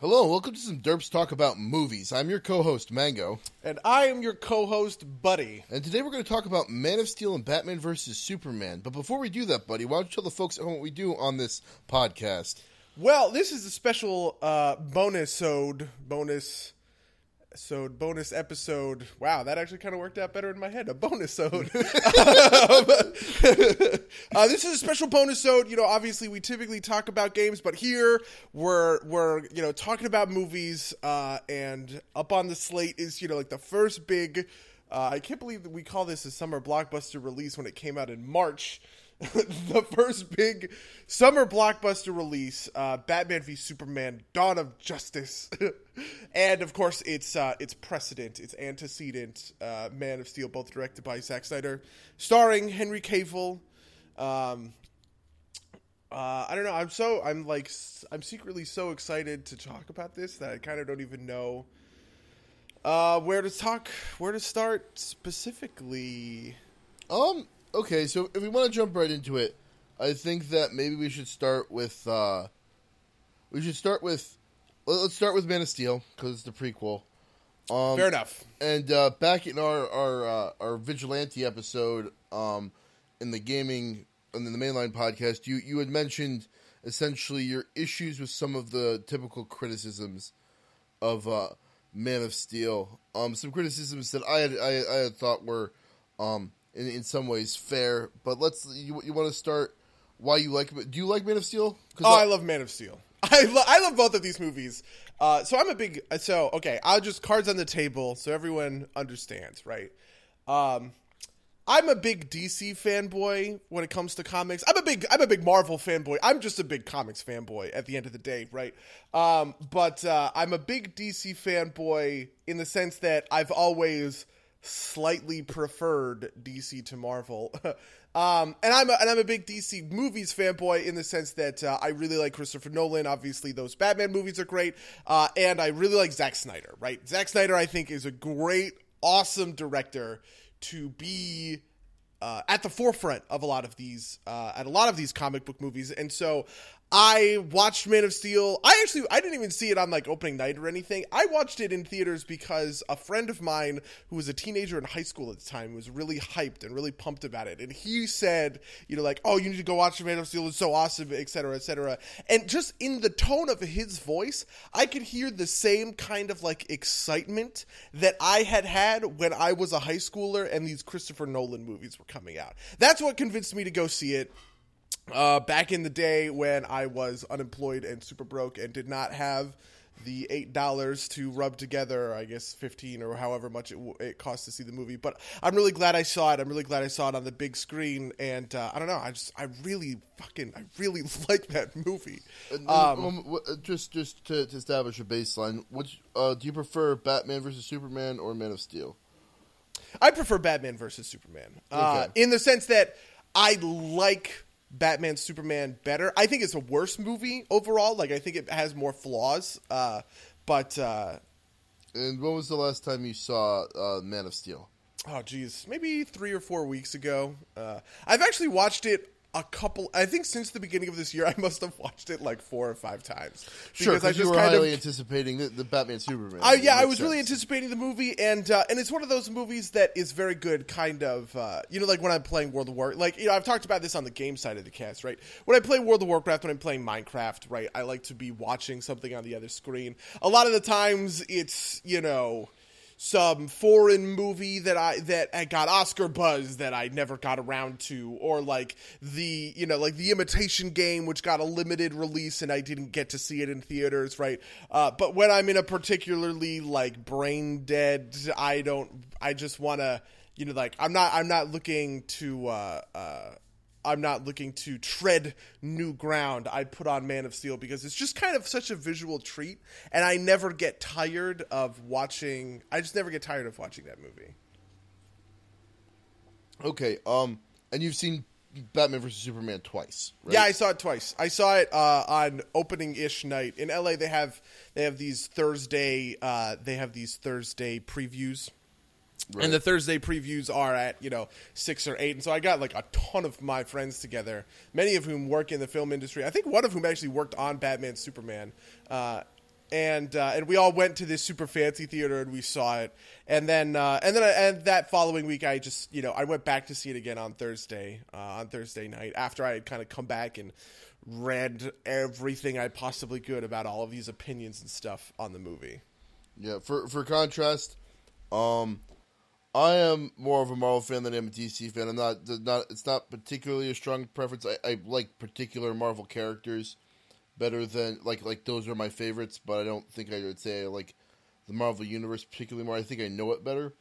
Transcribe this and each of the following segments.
Hello, and welcome to some Derps Talk About Movies. I'm your co-host, Mango. And I am your co host, Buddy. And today we're going to talk about Man of Steel and Batman vs. Superman. But before we do that, buddy, why don't you tell the folks at home what we do on this podcast? Well, this is a special uh, bonus ode, bonus so bonus episode. Wow, that actually kind of worked out better in my head. A bonus ode. um, uh, this is a special bonus ode. You know, obviously we typically talk about games, but here we're we're you know talking about movies. Uh, and up on the slate is you know like the first big. Uh, I can't believe that we call this a summer blockbuster release when it came out in March. the first big summer blockbuster release, uh, Batman v Superman: Dawn of Justice, and of course its uh, its precedent, its antecedent, uh, Man of Steel, both directed by Zack Snyder, starring Henry Cavill. Um, uh, I don't know. I'm so I'm like I'm secretly so excited to talk about this that I kind of don't even know uh, where to talk, where to start specifically. Um, okay, so if we want to jump right into it, I think that maybe we should start with uh, we should start with let's start with Man of Steel because it's the prequel. Um, Fair enough. And uh, back in our our uh, our vigilante episode, um, in the gaming and in the mainline podcast, you you had mentioned essentially your issues with some of the typical criticisms of uh, Man of Steel. Um, some criticisms that I had I, I had thought were um, in, in some ways fair. But let's you you want to start why you like Do you like Man of Steel? Oh, I, I, love Man of Steel. I lo- I love both of these movies. Uh, so I'm a big so okay. I'll just cards on the table so everyone understands, right? Um, I'm a big DC fanboy when it comes to comics. I'm a big I'm a big Marvel fanboy. I'm just a big comics fanboy at the end of the day, right? Um, but uh, I'm a big DC fanboy in the sense that I've always slightly preferred DC to Marvel. um, and I'm a, and I'm a big DC movies fanboy in the sense that uh, I really like Christopher Nolan. Obviously, those Batman movies are great, uh, and I really like Zack Snyder. Right, Zack Snyder I think is a great, awesome director to be uh, at the forefront of a lot of these uh, at a lot of these comic book movies, and so I watched Man of Steel. I actually I didn't even see it on like opening night or anything. I watched it in theaters because a friend of mine who was a teenager in high school at the time was really hyped and really pumped about it. And he said, you know, like, "Oh, you need to go watch Man of Steel. It's so awesome, etc., etc." And just in the tone of his voice, I could hear the same kind of like excitement that I had had when I was a high schooler and these Christopher Nolan movies were coming out. That's what convinced me to go see it. Uh, back in the day when I was unemployed and super broke and did not have the eight dollars to rub together, I guess fifteen or however much it, it cost to see the movie. But I'm really glad I saw it. I'm really glad I saw it on the big screen. And uh, I don't know, I just I really fucking I really like that movie. Um, um, uh, just just to, to, establish a baseline, which uh, do you prefer, Batman versus Superman or Man of Steel? I prefer Batman versus Superman, uh, okay. in the sense that I like Batman Superman better. I think it's a worse movie overall. Like I think it has more flaws. Uh, but uh, and when was the last time you saw uh, Man of Steel? Oh, geez, maybe three or four weeks ago. Uh, I've actually watched it a couple. I think since the beginning of this year, I must have watched it like four or five times. Sure, because I just you were kind highly of, anticipating the, the Batman Superman. I, yeah, I was sense. really anticipating the movie, and uh, and it's one of those movies that is very good. Kind of, uh, you know, like when I'm playing World of War. Like you know, I've talked about this on the game side of the cast, right? When I play World of Warcraft, when I'm playing Minecraft, right, I like to be watching something on the other screen. A lot of the times, it's you know some foreign movie that I that got Oscar buzz that I never got around to, or like the you know like the Imitation Game, which got a limited release and I didn't get to see it in theaters, right? Uh, but when I'm in a particularly like brain dead, I don't. I just want to you know like I'm not I'm not looking to. Uh, uh, I'm not looking to tread new ground. I'd put on Man of Steel because it's just kind of such a visual treat, and I never get tired of watching. I just never get tired of watching that movie. Okay, um, and you've seen Batman vs Superman twice, right? Yeah, I saw it twice. I saw it uh, on opening ish night in LA. They have they have these Thursday uh, they have these Thursday previews Right. And the Thursday previews are at, you know, six or eight. And so I got like a ton of my friends together, many of whom work in the film industry. I think one of whom actually worked on Batman Superman. Uh, and uh, and we all went to this super fancy theater and we saw it. And then uh, and then I, and that following week, I just you know I went back to see it again on Thursday uh, on Thursday night after I had kind of come back and read everything I possibly could about all of these opinions and stuff on the movie. Yeah, for for contrast, um, I am more of a Marvel fan than I am a DC fan. I'm not not it's not particularly a strong preference. I, I like particular Marvel characters better than like like those are my favorites, but I don't think I would say I like the Marvel universe particularly more. I think I know it better.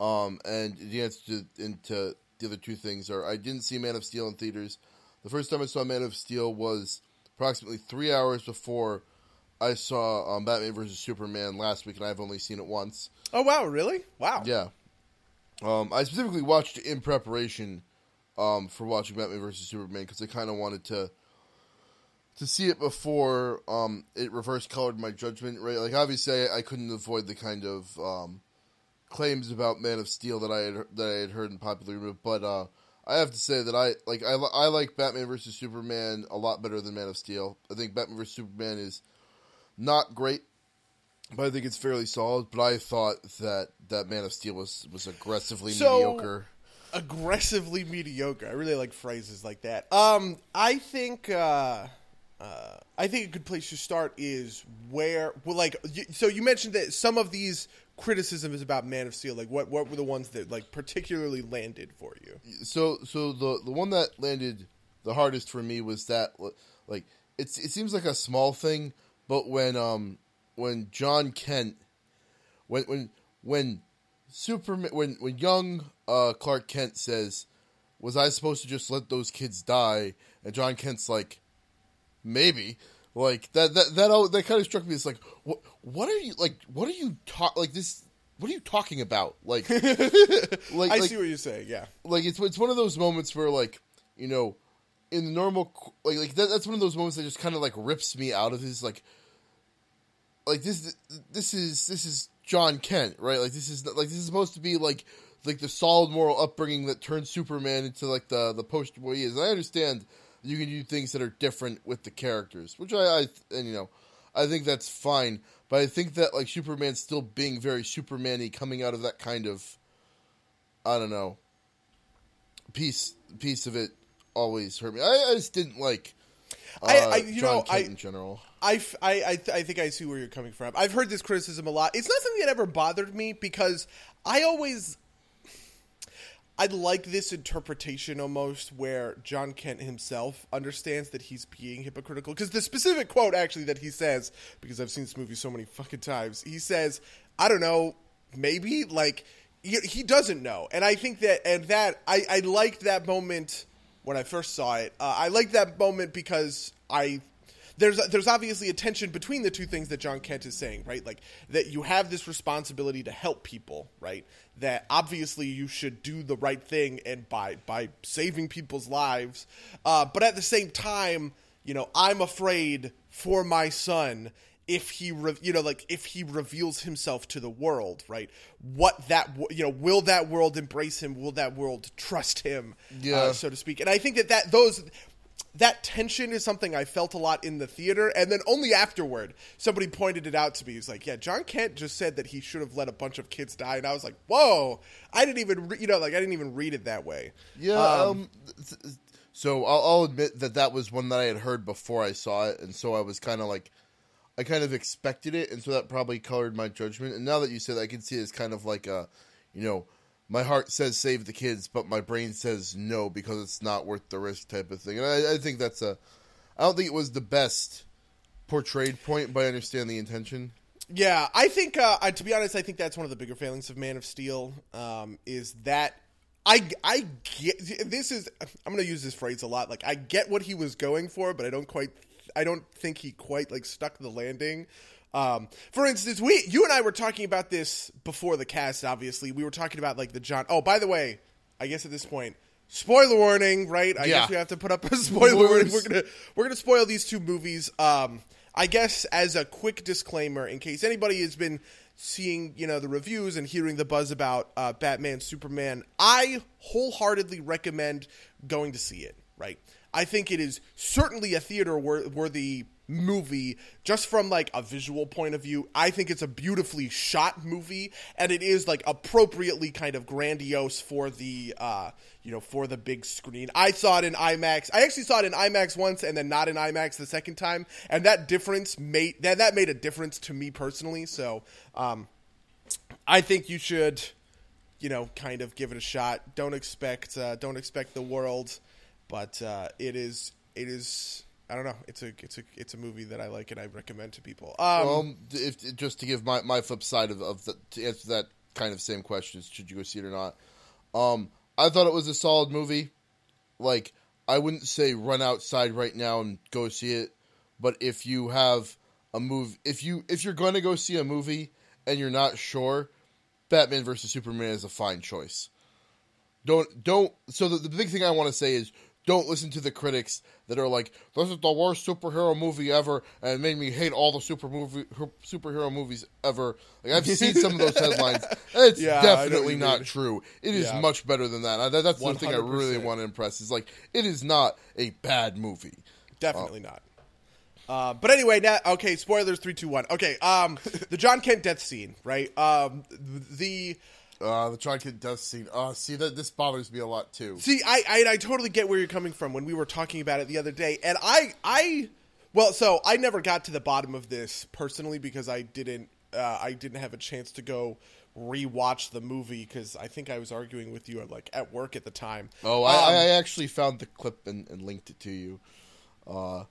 Um, and the answer to, into the other two things are I didn't see Man of Steel in theaters. The first time I saw Man of Steel was approximately three hours before I saw um, Batman vs Superman last week, and I've only seen it once. Oh wow, really? Wow. Yeah. Um, I specifically watched in preparation um, for watching Batman vs Superman because I kind of wanted to to see it before um, it reverse colored my judgment. Right, like obviously I, I couldn't avoid the kind of um, claims about Man of Steel that I had that I had heard in popular rumor, but uh, I have to say that I like I, I like Batman vs Superman a lot better than Man of Steel. I think Batman vs Superman is not great, but I think it's fairly solid. But I thought that that Man of Steel was was aggressively So- mediocre. aggressively mediocre. I really like phrases like that. Um, I think uh, uh, I think a good place to start is where, well, like, so you mentioned that some of these criticisms about Man of Steel. Like, what what were the ones that like particularly landed for you? so so the the one that landed the hardest for me was that like it's it seems like a small thing, but when um when John Kent when when when Superman when when young uh, Clark Kent says, "Was I supposed to just let those kids die?" and John Kent's like, "Maybe." Like that that that al- that kind of struck me as like what what are you like what are you talk like this what are you talking about like like I like, see what you're saying. Yeah. like it's it's one of those moments where like you know in the normal like like that, that's one of those moments that just kind of like rips me out of his like like this this is this is John Kent right like this is like this is supposed to be like like the solid moral upbringing that turns Superman into like the the poster boy he is and I understand you can do things that are different with the characters which I, I and you know I think that's fine but I think that like Superman still being very Superman-y coming out of that kind of I don't know piece piece of it always hurt me. I, I just didn't like. Uh, I- I- you John know, Kent I- in general. I, I, I, I think I see where you're coming from. I've heard this criticism a lot. It's not something that ever bothered me because I always. I like this interpretation almost where John Kent himself understands that he's being hypocritical. Because the specific quote, actually, that he says, because I've seen this movie so many fucking times, he says, I don't know, maybe? Like, he, he doesn't know. And I think that, and that, I, I liked that moment when I first saw it. Uh, I liked that moment because I there's there's obviously a tension between the two things that John Kent is saying, right? Like that you have this responsibility to help people, right? That obviously you should do the right thing and by by saving people's lives, uh, but at the same time, you know, I'm afraid for my son if he re- you know like if he reveals himself to the world right what that w- you know will that world embrace him will that world trust him Yeah. uh, so to speak and i think that that those that tension is something I felt a lot in the theater, and then only afterward, somebody pointed it out to me. He's like, "Yeah, John Kent just said that he should have let a bunch of kids die," and I was like, "Whoa!" I didn't even, re- you know, like I didn't even read it that way. Yeah. Um, th- so I'll, I'll admit that that was one that I had heard before I saw it, and so I was kind of like, I kind of expected it, and so that probably colored my judgment. And now that you said, that, I can see it as kind of like a, you know, my heart says save the kids, but my brain says no because it's not worth the risk type of thing. And I, I think that's a, I don't think it was the best portrayed point, but I understand the intention. Yeah, I think uh, I, to be honest, I think that's one of the bigger failings of Man of Steel um, is that I I get this is I'm going to use this phrase a lot. Like I get what he was going for, but I don't quite I don't think he quite like stuck the landing. Um, for instance, we you and I were talking about this before the cast. Obviously, we were talking about like the John. Oh, by the way, I guess at this point. Spoiler warning, right? I Yeah. guess we have to put up a spoiler warning. We're gonna we're gonna spoil these two movies. Um, I guess as a quick disclaimer, in case anybody has been seeing, you know, the reviews and hearing the buzz about uh, Batman, Superman, I wholeheartedly recommend going to see it. Right? I think it is certainly a theater wor- worthy movie just from like a visual point of view i think it's a beautifully shot movie and it is like appropriately kind of grandiose for the uh you know for the big screen. I saw it in imax. I actually saw it in imax once and then not in imax the second time and that difference made that that made a difference to me personally so um i think you should you know kind of give it a shot. Don't expect uh don't expect the world but uh it is it is I don't know. It's a it's a it's a movie that I like and I recommend to people. Um, Um, if just to give my, my flip side of, of the, to answer that kind of same question, should you go see it or not? Um, I thought it was a solid movie. Like I wouldn't say run outside right now and go see it, but if you have a move, if you if you're going to go see a movie and you're not sure, Batman versus Superman is a fine choice. Don't don't. So the, the big thing I want to say is don't listen to the critics that are like, "This is the worst superhero movie ever," and it made me hate all the super movie superhero movies ever. Like I've seen some of those headlines. It's Yeah, I know what definitely not mean. true. It is Yeah. much better than that. I, that that's the thing I really want to impress. Is like it is not a bad movie. definitely not. Uh, but anyway, now okay. Spoilers three, two, one. Okay. Um, the John Kent death scene, right? Um, the Uh, the Kent death scene. Uh, see that this bothers me a lot too. See, I, I I totally get where you're coming from when we were talking about it the other day, and I I well, so I never got to the bottom of this personally because I didn't uh, I didn't have a chance to go rewatch the movie because I think I was arguing with you like at work at the time. Oh, I, Um, I actually found the clip and, and linked it to you. Uh,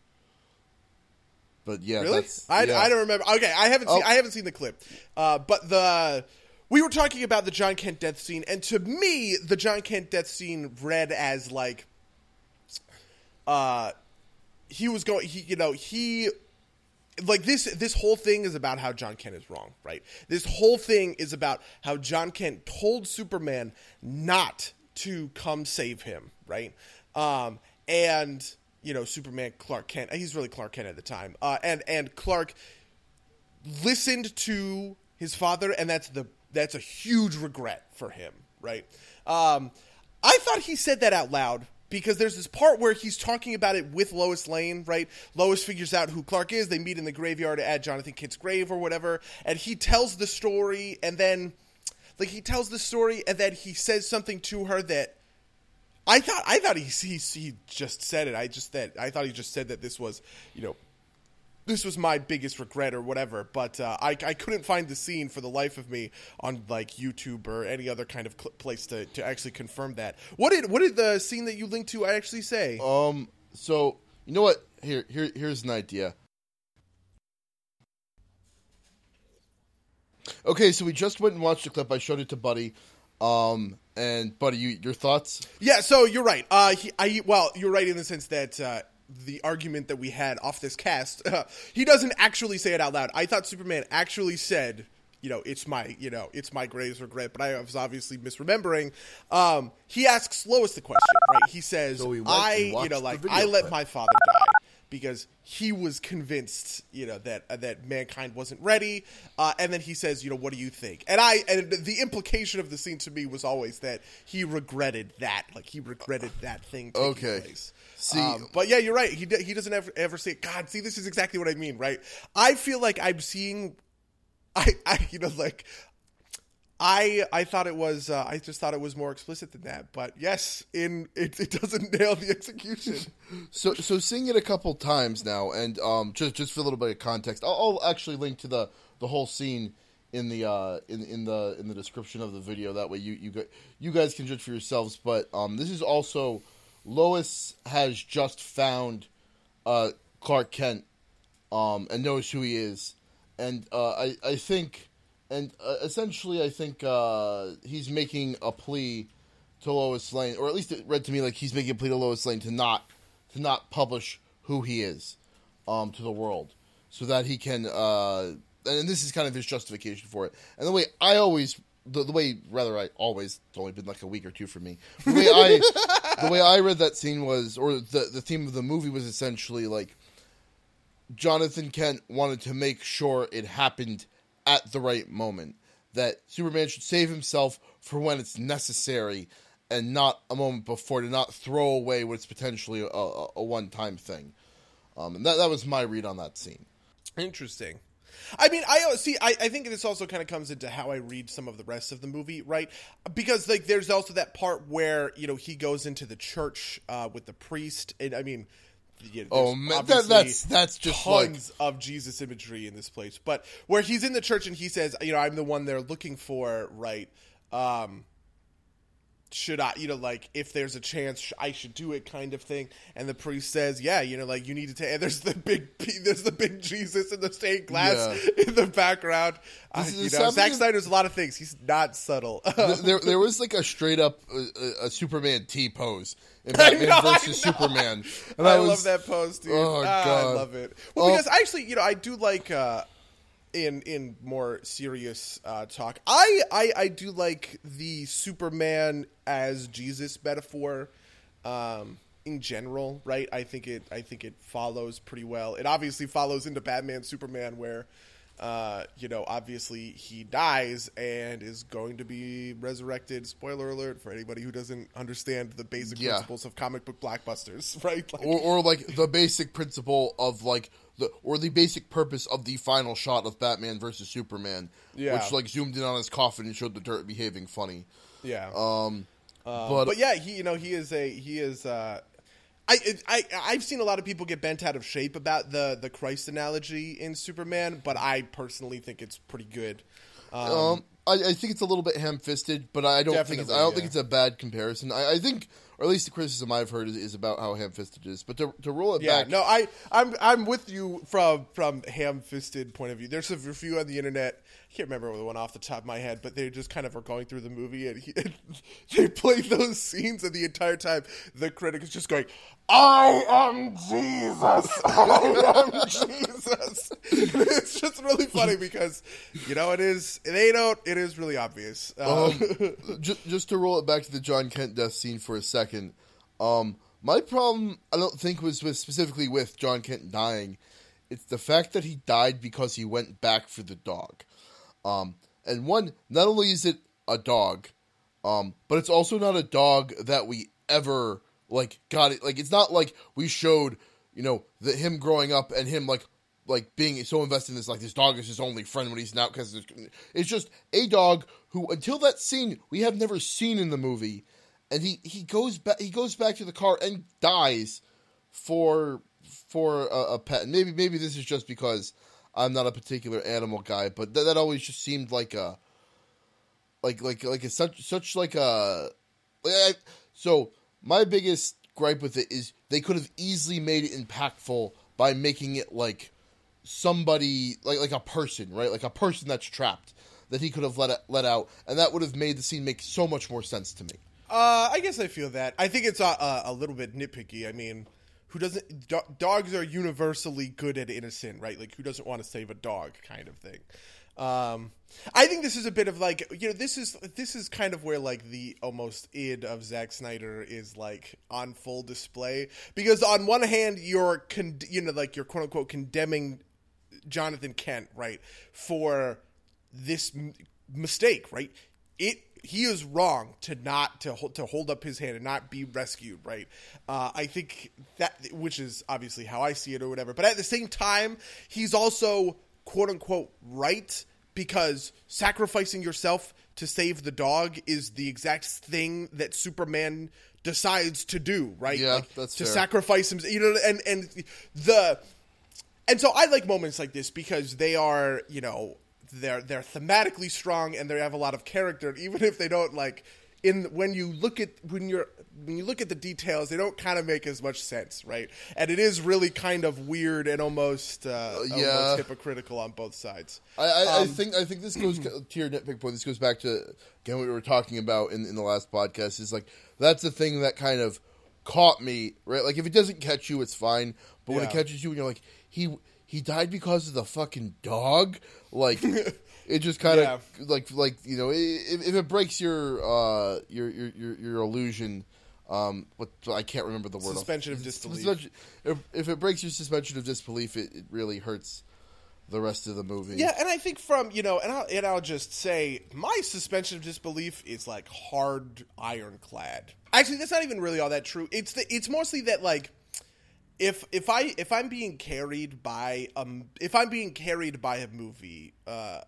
but yeah, Really? I, yeah. I don't remember. Okay, I haven't seen Oh. I haven't seen the clip, uh, but the we were talking about the John Kent death scene, and to me, the John Kent death scene read as like, uh, he was going. He you know he like this this whole thing is about how John Kent is wrong, right? This whole thing is about how John Kent told Superman not to come save him, right? Um, and you know, Superman Clark Kent, he's really Clark Kent at the time. Uh, and and Clark listened to his father and that's the that's a huge regret for him, right? Um, I thought he said that out loud because there's this part where he's talking about it with Lois Lane, right? Lois figures out who Clark is. They meet in the graveyard at Jonathan Kent's grave or whatever, and he tells the story, and then like he tells the story, and then he says something to her that I thought I thought he he, he just said it. I just that I thought he just said that this was you know this was my biggest regret or whatever. But uh, I I couldn't find the scene for the life of me on like YouTube or any other kind of cl- place to, to actually confirm that. What did what did the scene that you linked to actually say? Um. So you know what? Here, here, here's an idea. Okay, so we just went and watched the clip. I showed it to Buddy. Um, and Buddy, you, your thoughts? Yeah, so you're right. Uh, he, I well, you're right in the sense that uh, the argument that we had off this cast, uh, he doesn't actually say it out loud. I thought Superman actually said, you know, it's my, you know, it's my greatest regret, but I was obviously misremembering. Um, he asks Lois the question, right? He says, So went "I, you know, like I let clip." my father die." Because he was convinced, you know, that uh, that mankind wasn't ready, uh, and then he says, you know, what do you think? And I, and the implication of the scene to me was always that he regretted that, like he regretted that thing taking Okay. place. See- Um, but yeah, you're right. He d- he doesn't ever ever say, God, see, this is exactly what I mean, right? I feel like I'm seeing, I, I you know, like I I thought it was uh, I just thought it was more explicit than that. But yes, in it, it doesn't nail the execution. So, so seeing it a couple times now, and um, just just for a little bit of context, I'll, I'll actually link to the the whole scene in the uh in in the in the description of the video. That way, you you you guys can judge for yourselves. But um, this is also Lois has just found uh Clark Kent um and knows who he is, and uh, I I think and uh, essentially I think uh he's making a plea to Lois Lane, or at least it read to me like he's making a plea to Lois Lane to not to not publish who he is um, to the world, so that he can. Uh, and this is kind of his justification for it. And the way I always, the, the way rather I always, it's only been like a week or two for me. The way I, the way I read that scene was, or the the theme of the movie was essentially like Jonathan Kent wanted to make sure it happened at the right moment. That Superman should save himself for when it's necessary and not a moment before to not throw away what's potentially a, a, a one time thing. Um, and that that was my read on that scene. Interesting. I mean, I see. I, I think this also kind of comes into how I read some of the rest of the movie, right? Because like, there's also that part where you know he goes into the church uh, with the priest, and I mean, you know, Oh man, that, that's that's just like tons of Jesus imagery in this place. But where he's in the church and he says, you know, I'm the one they're looking for, right? Um, should I, you know, like if there's a chance I should do it, kind of thing. And the priest says, yeah, you know, like you need to take. And there's the big, p- there's the big Jesus in the stained glass in the background. Uh, you know, Zack Snyder's a lot of things. He's not subtle. there there was like a straight up uh, a, a Superman T pose in Batman know, versus. Superman, and I was, love that pose, dude. Oh, Ah, I love it. Well, Oh. because actually, you know, I do like uh, in in more serious uh, talk. I, I I do like the Superman as Jesus metaphor. Um, in general, right? I think it. I think it follows pretty well. It obviously follows into Batman, Superman, where, uh, you know, obviously he dies and is going to be resurrected. Spoiler alert for anybody who doesn't understand the basic Yeah. principles of comic book blockbusters, right? Like, or, or like the basic principle of like the or the basic purpose of the final shot of Batman versus Superman, Yeah. which like zoomed in on his coffin and showed the dirt behaving funny. yeah. Um, Uh, but, but yeah, he you know he is a he is. Uh, I, I I've seen a lot of people get bent out of shape about the the Christ analogy in Superman, but I personally think it's pretty good. Um, um, I, I think it's a little bit ham-fisted, but I don't think it's, I don't think it's a bad comparison. I, I think, or at least the criticism I've heard is, is about how ham-fisted it is. But to to roll it yeah, back, no, I I'm I'm with you from from ham fisted point of view. There's a review on the internet. I can't remember the one off the top of my head, but they just kind of are going through the movie and he, they play those scenes, and the entire time the critic is just going, "I am Jesus, I am Jesus." it's just really funny because you know it is. They don't. It is really obvious. Uh, Um, just, just to roll it back to the John Kent death scene for a second. Um, my problem, I don't think, was with specifically with John Kent dying. It's the fact that he died because he went back for the dog. Um, and one, not only is it a dog, um, but it's also not a dog that we ever like got it. Like it's not like we showed, you know, the him growing up and him like like being so invested in this. Like this dog is his only friend when he's not because it's just a dog who until that scene we have never seen in the movie, and he he goes back he goes back to the car and dies for for a, a pet. And maybe maybe this is just because I'm not a particular animal guy, but th- that always just seemed like a like like like it's such such like a like I- so my biggest gripe with it is they could have easily made it impactful by making it like somebody like like a person right like a person that's trapped that he could have let let out and that would have made the scene make so much more sense to me Uh, I guess I feel that. I think it's a, a, a little bit nitpicky. I mean, who doesn't? Do, dogs are universally good at innocent, right? Like, who doesn't want to save a dog, kind of thing. Um, I think this is a bit of like you know this is this is kind of where like the almost id of Zack Snyder is like on full display because on one hand you're con- you know like you're quote unquote condemning Jonathan Kent, right, for this m- mistake, right? It he is wrong to not to hold, to hold up his hand and not be rescued, right? Uh, I think that which is obviously how I see it or whatever. But at the same time, he's also quote unquote right because sacrificing yourself to save the dog is the exact thing that Superman decides to do, right? Yeah, Like, that's to fair. sacrifice him, you know, and and the and so I like moments like this because they are, you know, they're they're thematically strong and they have a lot of character, even if they don't like in when you look at when you're when you look at the details, they don't kind of make as much sense, right? And it is really kind of weird and almost uh, yeah. almost hypocritical on both sides. I, I, I Um, think I think this goes to your nitpick point. This goes back to again what we were talking about in, in the last podcast. Is like that's the thing that kind of caught me, right? Like if it doesn't catch you, it's fine. But when it catches you, and you're like, he he died because of the fucking dog. Like it just kind of like like you know if, if it breaks your uh your your your, your illusion. Um, what I can't remember the word. Suspension of disbelief. If, if it breaks your suspension of disbelief, it, it really hurts the rest of the movie. Yeah, and I think from you know, and I'll, and I'll just say my suspension of disbelief is like hard ironclad. Actually, that's not even really all that true. It's the it's mostly that like if if I if I'm being carried by um if I'm being carried by a movie, uh,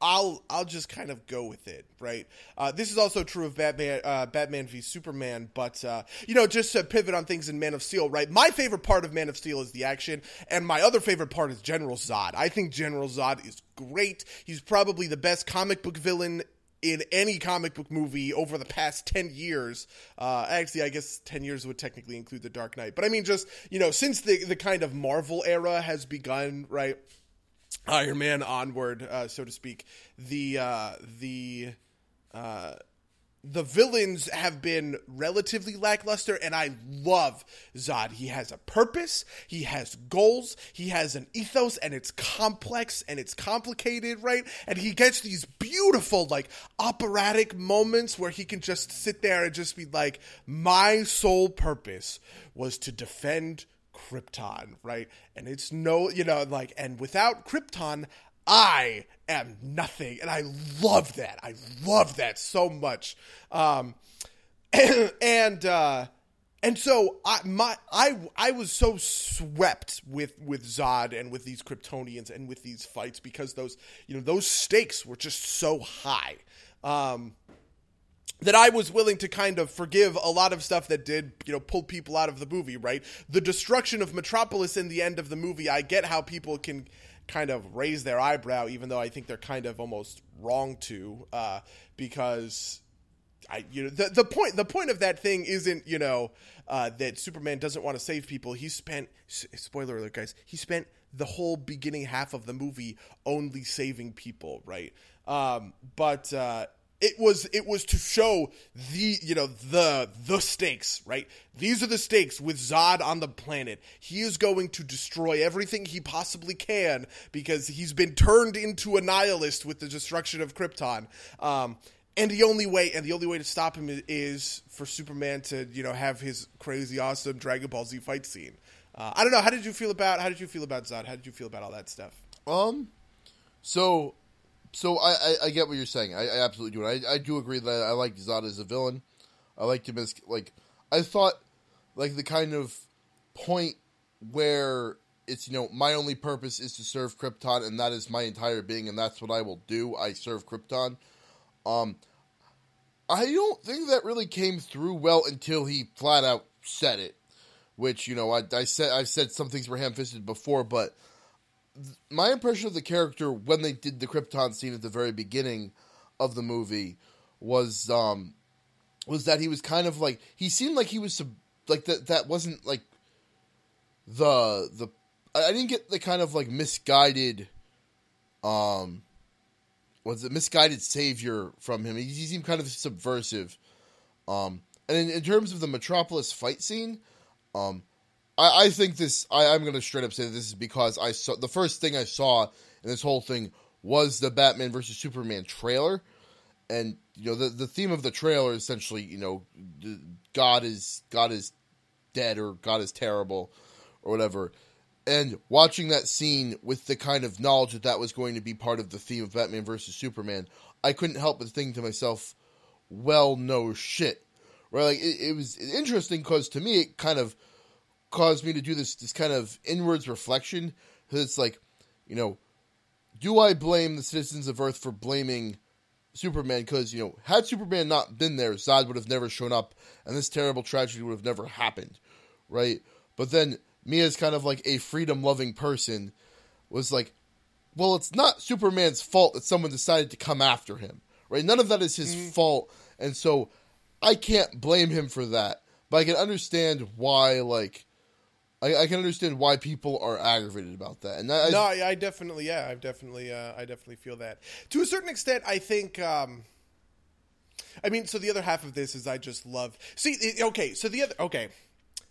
I'll I'll just kind of go with it, right? Uh, this is also true of Batman, uh, Batman v Superman, but uh, you know, just to pivot on things in Man of Steel, right? My favorite part of Man of Steel is the action, and my other favorite part is General Zod. I think General Zod is great. He's probably the best comic book villain in any comic book movie over the past 10 years. Uh, actually, I guess 10 years would technically include The Dark Knight. But I mean, just, you know, since the, the kind of Marvel era has begun, right? Iron Man onward, uh, so to speak, the, uh, the, uh, the villains have been relatively lackluster, and I love Zod. He has a purpose, he has goals, he has an ethos, and it's complex and it's complicated, right? And he gets these beautiful, like, operatic moments where he can just sit there and just be like, My sole purpose was to defend Krypton, right? And it's no, you know, like, and without Krypton, I am nothing. And I love that. I love that so much. Um, and, uh, and so I my I I was so swept with with Zod and with these Kryptonians and with these fights because those you know those stakes were just so high. Um, that I was willing to kind of forgive a lot of stuff that did, you know, pull people out of the movie, right? The destruction of Metropolis in the end of the movie, I get how people can kind of raise their eyebrow, even though I think they're kind of almost wrong to, uh, because I, you know, the the point the point of that thing isn't, you know, uh, that Superman doesn't want to save people. He spent spoiler alert, guys. He spent the whole beginning half of the movie only saving people, right? Um, but uh, it was it was to show the you know the the stakes right? These are the stakes with zod on the planet. He is going to destroy everything he possibly can because he's been turned into a nihilist with the destruction of krypton. Um, and the only way and the only way to stop him is, for superman to you know have his crazy awesome dragon ball z fight scene. Uh, i don't know. How did you feel about how did you feel about zod? How did you feel about all that stuff? Um so so I, I, I, get what you're saying. I, I absolutely do. I, I do agree that I like Zod as a villain. I liked him as like I thought like the kind of point where it's you know my only purpose is to serve Krypton and that is my entire being and that's what I will do. I serve Krypton. Um, I don't think that really came through well until he flat out said it. Which you know I, I said I've said some things were ham fisted before, but my impression of the character when they did the Krypton scene at the very beginning of the movie was um was that he was kind of like he seemed like he was sub, like that that wasn't like the the I didn't get the kind of like misguided um was it misguided savior from him. He, he seemed kind of subversive. Um and in, in terms of the Metropolis fight scene, um I, I think this. I, am going to straight up say this is because I saw the first thing I saw in this whole thing was the Batman versus Superman trailer, and you know the the theme of the trailer essentially you know God is God is dead or God is terrible or whatever. And watching that scene with the kind of knowledge that that was going to be part of the theme of Batman versus Superman, I couldn't help but think to myself, "Well, no shit." Right? Like it, it was interesting because to me it kind of caused me to do this this kind of inwards reflection. It's like, you know, do I blame the citizens of Earth for blaming Superman? Because you know, had Superman not been there, Zod would have never shown up, and this terrible tragedy would have never happened, right? But then me, as kind of like a freedom loving person, was like, well, it's not Superman's fault that someone decided to come after him, right? None of that is his mm-hmm. fault, and so I can't blame him for that. But I can understand why, like, I, I, can understand why people are aggravated about that. And that, no, I, I, definitely, yeah, I definitely, uh, I definitely feel that to a certain extent. I think, um, I mean, so the other half of this is I just love. See, okay, so the other, okay,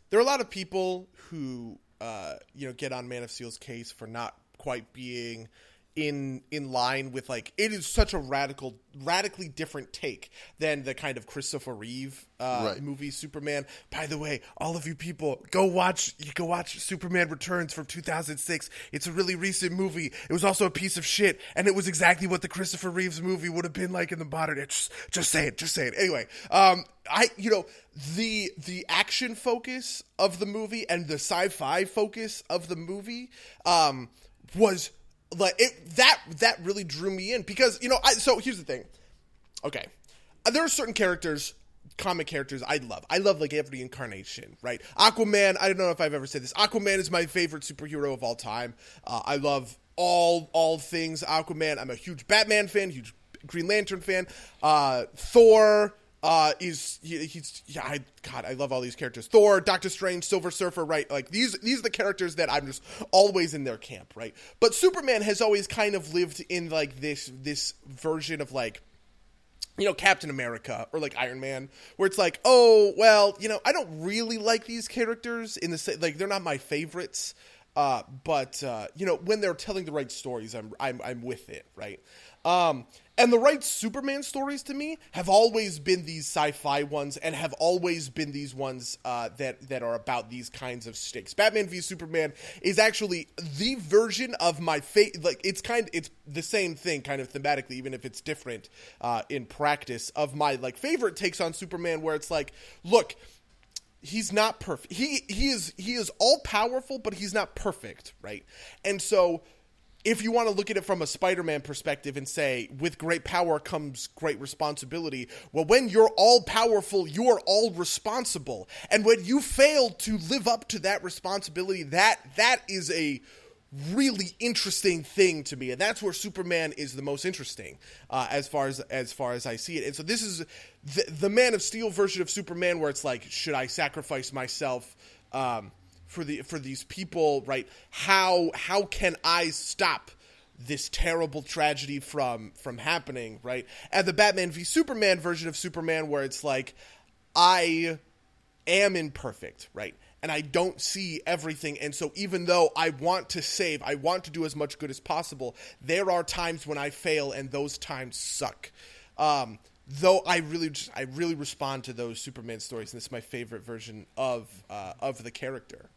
there are a lot of people who, uh, you know, get on Man of Steel's case for not quite being in in line with like it is such a radical radically different take than the kind of Christopher Reeve uh, Right. movie Superman. By the way, all of you people go watch you go watch Superman Returns from 2006. It's a really recent movie. It was also a piece of shit and it was exactly what the Christopher Reeves movie would have been like in the modern just just say it, just say it. Anyway, um I you know the the action focus of the movie and the sci-fi focus of the movie um was like it that that really drew me in because you know I so here's the thing okay there are certain characters comic characters I love. I love like every incarnation, right? Aquaman, I don't know if I've ever said this. Aquaman is my favorite superhero of all time. Uh, I love all all things Aquaman. I'm a huge Batman fan, huge Green Lantern fan. Uh, Thor uh, is he, he's yeah, I God, I love all these characters. Thor, Doctor Strange, Silver Surfer, right? Like these these are the characters that I'm just always in their camp, right? But Superman has always kind of lived in like this this version of like you know, Captain America or like Iron Man, where it's like, oh, well, you know, I don't really like these characters in the like they're not my favorites, uh, but uh, you know, when they're telling the right stories, I'm I'm I'm with it, right? Um, and the right Superman stories to me have always been these sci-fi ones, and have always been these ones uh, that that are about these kinds of stakes. Batman v Superman is actually the version of my fate. Like it's kind, it's the same thing, kind of thematically, even if it's different uh, in practice. Of my like favorite takes on Superman, where it's like, look, he's not perfect. He he is he is all powerful, but he's not perfect, right? And so if you want to look at it from a Spider-Man perspective and say with great power comes great responsibility, well when you're all powerful, you're all responsible. And when you fail to live up to that responsibility, that that is a really interesting thing to me. And that's where superman is the most interesting uh, as far as as far as i see it. And so this is the, the man of steel version of superman where it's like should i sacrifice myself? Um, for the for these people right how how can i stop this terrible tragedy from from happening right and the batman v superman version of superman where it's like i am imperfect, right? And I don't see everything. And so, even though I want to save, I want to do as much good as possible, there are times when I fail, and those times suck. Um, though I really, just, I really respond to those Superman stories, and it's my favorite version of uh, of the character.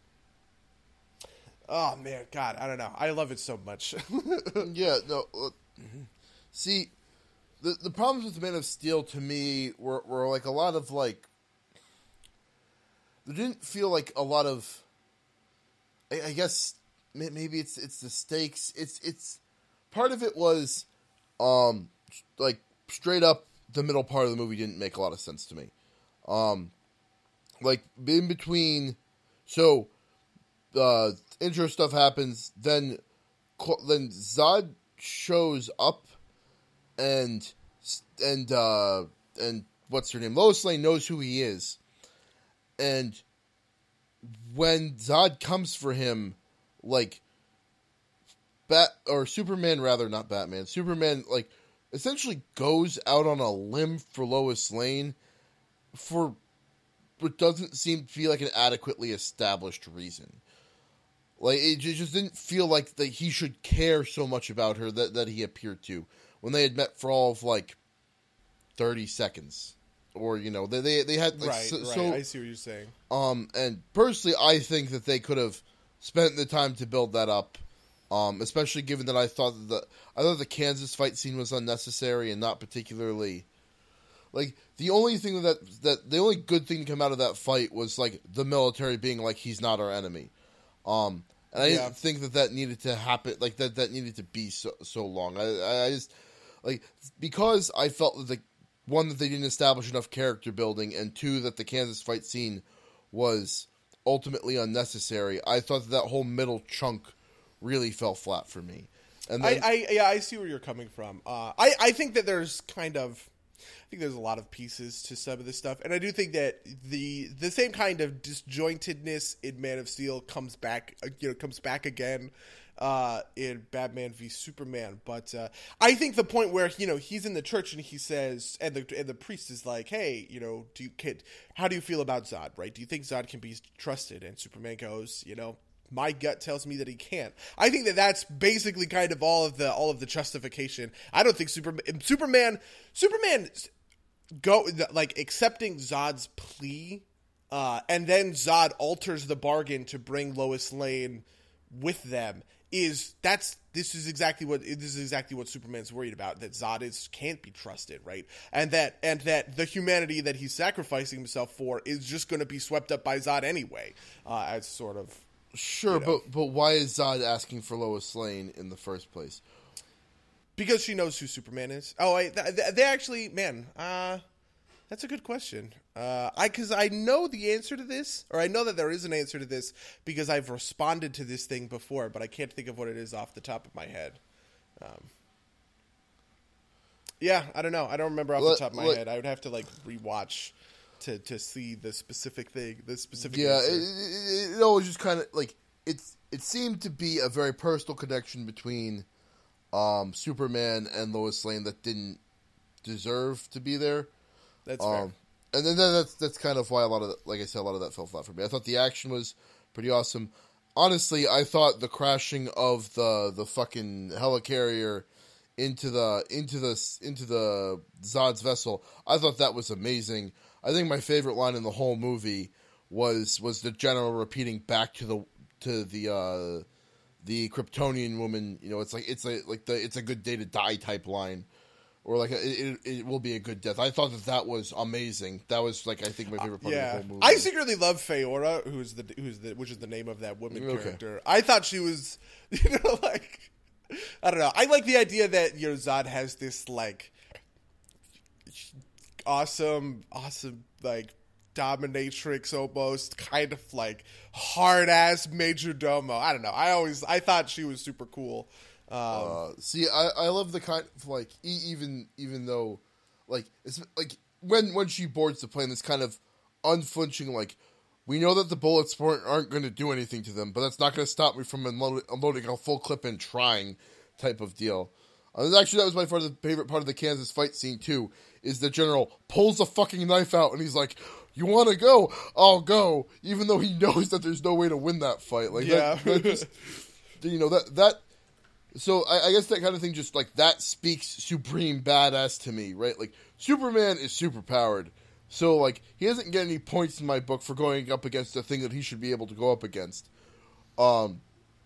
Oh man, God, I don't know. I love it so much. yeah, no. Uh, see, the the problems with Man of Steel to me were were like a lot of like. There didn't feel like a lot of. I, I guess maybe it's it's the stakes. It's it's part of it was, um, like straight up the middle part of the movie didn't make a lot of sense to me. Um, like in between, so uh, intro stuff happens. Then, then Zod shows up, and and uh, and what's her name? Lois Lane knows who he is, and when Zod comes for him, like Bat or Superman, rather not Batman. Superman like essentially goes out on a limb for Lois Lane for what doesn't seem to be like an adequately established reason. Like it just didn't feel like that he should care so much about her that, that he appeared to when they had met for all of like thirty seconds, or you know they they, they had like, right, so, right. so I see what you're saying. um, and personally, I think that they could have spent the time to build that up. Um, especially given that I thought that the I thought the Kansas fight scene was unnecessary and not particularly like the only thing that that the only good thing to come out of that fight was like the military being like he's not our enemy. Um, and I Yeah. didn't think that that needed to happen like that that needed to be so so long. I I just like because I felt that the one that they didn't establish enough character building, and two that the Kansas fight scene was ultimately unnecessary. I thought that, that whole middle chunk really fell flat for me. And then, I, I yeah, I see where you're coming from. Uh, I I think that there's kind of, I think there's a lot of pieces to some of this stuff, and I do think that the the same kind of disjointedness in Man of Steel comes back, uh, you know, comes back again uh, in Batman v Superman. But uh, I think the point where you know he's in the church and he says, and the and the priest is like, hey, you know, do you kid, how do you feel about Zod? Right? Do you think Zod can be trusted? And Superman goes, you know. My gut tells me that he can't. I think that that's basically kind of all of the all of the justification. I don't think Superman Superman Superman go like accepting Zod's plea uh, and then Zod alters the bargain to bring Lois Lane with them is that's this is exactly what this is exactly what Superman's worried about that Zod is can't be trusted, right? And that and that the humanity that he's sacrificing himself for is just going to be swept up by Zod anyway, uh, as sort of sure. You know. But but why is Zod asking for Lois Lane in the first place? Because she knows who Superman is. Oh, I, they actually, man, uh, that's a good question. Uh, I because I know the answer to this, or I know that there is an answer to this because I've responded to this thing before, but I can't think of what it is off the top of my head. Um, yeah, I don't know. I don't remember off the top of my head. I would have to like rewatch to to see the specific thing, the specific. Yeah, it, it, it, always just kind of like it's. It seemed to be a very personal connection between um, Superman and Lois Lane that didn't deserve to be there. That's um, fair. And then that's that's kind of why a lot of like I said, a lot of that fell flat for me. I thought the action was pretty awesome. Honestly, I thought the crashing of the the fucking helicarrier into the into the into the Zod's vessel, I thought that was amazing. I think my favorite line in the whole movie was was the general repeating back to the to the uh, the Kryptonian woman. You know, it's like it's a like the it's a good day to die type line or like a, it, it will be a good death. I thought that that was amazing. That was like I think my favorite part yeah. of the whole movie. I secretly love Faora, who's the who's the which is the name of that woman okay. character. I thought she was, you know, like I don't know. I like the idea that you know Zod has this like awesome, awesome like dominatrix almost kind of like hard ass major domo. I don't know. I always I thought she was super cool. Um, uh, see, I, I love the kind of like even even though like it's like when when she boards the plane, this kind of unflinching like we know that the bullets aren't, going to do anything to them, but that's not going to stop me from unloading, unloading a full clip and trying type of deal. Uh, actually, that was my favorite part of the Kansas fight scene too. Is the general pulls a fucking knife out and he's like, "You want to go? I'll go," even though he knows that there's no way to win that fight. Like, yeah, that, that just, you know that that so I, I, guess that kind of thing just like that speaks supreme badass to me, right? Like Superman is super powered. So like he doesn't get any points in my book for going up against a thing that he should be able to go up against. Um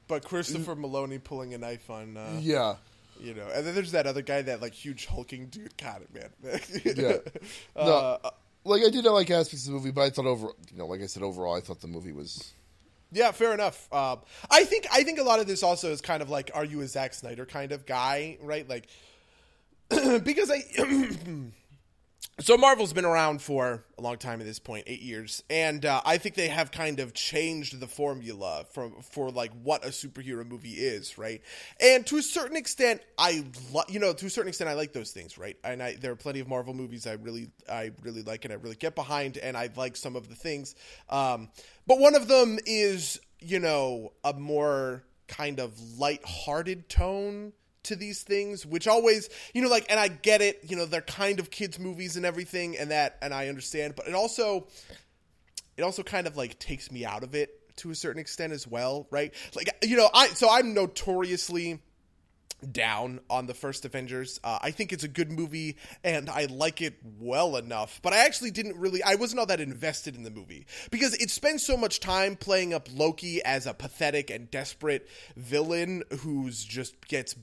but Christopher Meloni pulling a knife on uh, Yeah. You know, and then there's that other guy, that like huge hulking dude. Got it, man. yeah. Uh, no, like I did not like aspects of the movie, but I thought over, you know, like I said, overall, I thought the movie was yeah, fair enough. Um, I think I think a lot of this also is kind of like, are you a Zack Snyder kind of guy, right? Like, because I. so Marvel's been around for a long time at this point, eight years, and uh, I think they have kind of changed the formula from for like what a superhero movie is, right? And to a certain extent, I lo- you know to a certain extent I like those things, right? And I, there are plenty of Marvel movies I really I really like and I really get behind, and I like some of the things. Um, but one of them is, you know, a more kind of light-hearted tone to these things, which always, you know, like, and I get it, you know, they're kind of kids' movies and everything, and that, and I understand, but it also, it also kind of like takes me out of it to a certain extent as well, right? Like, you know, I, so I'm notoriously down on the first Avengers. Uh, I think it's a good movie and I like it well enough, but I actually didn't really, I wasn't all that invested in the movie because it spends so much time playing up Loki as a pathetic and desperate villain who's just gets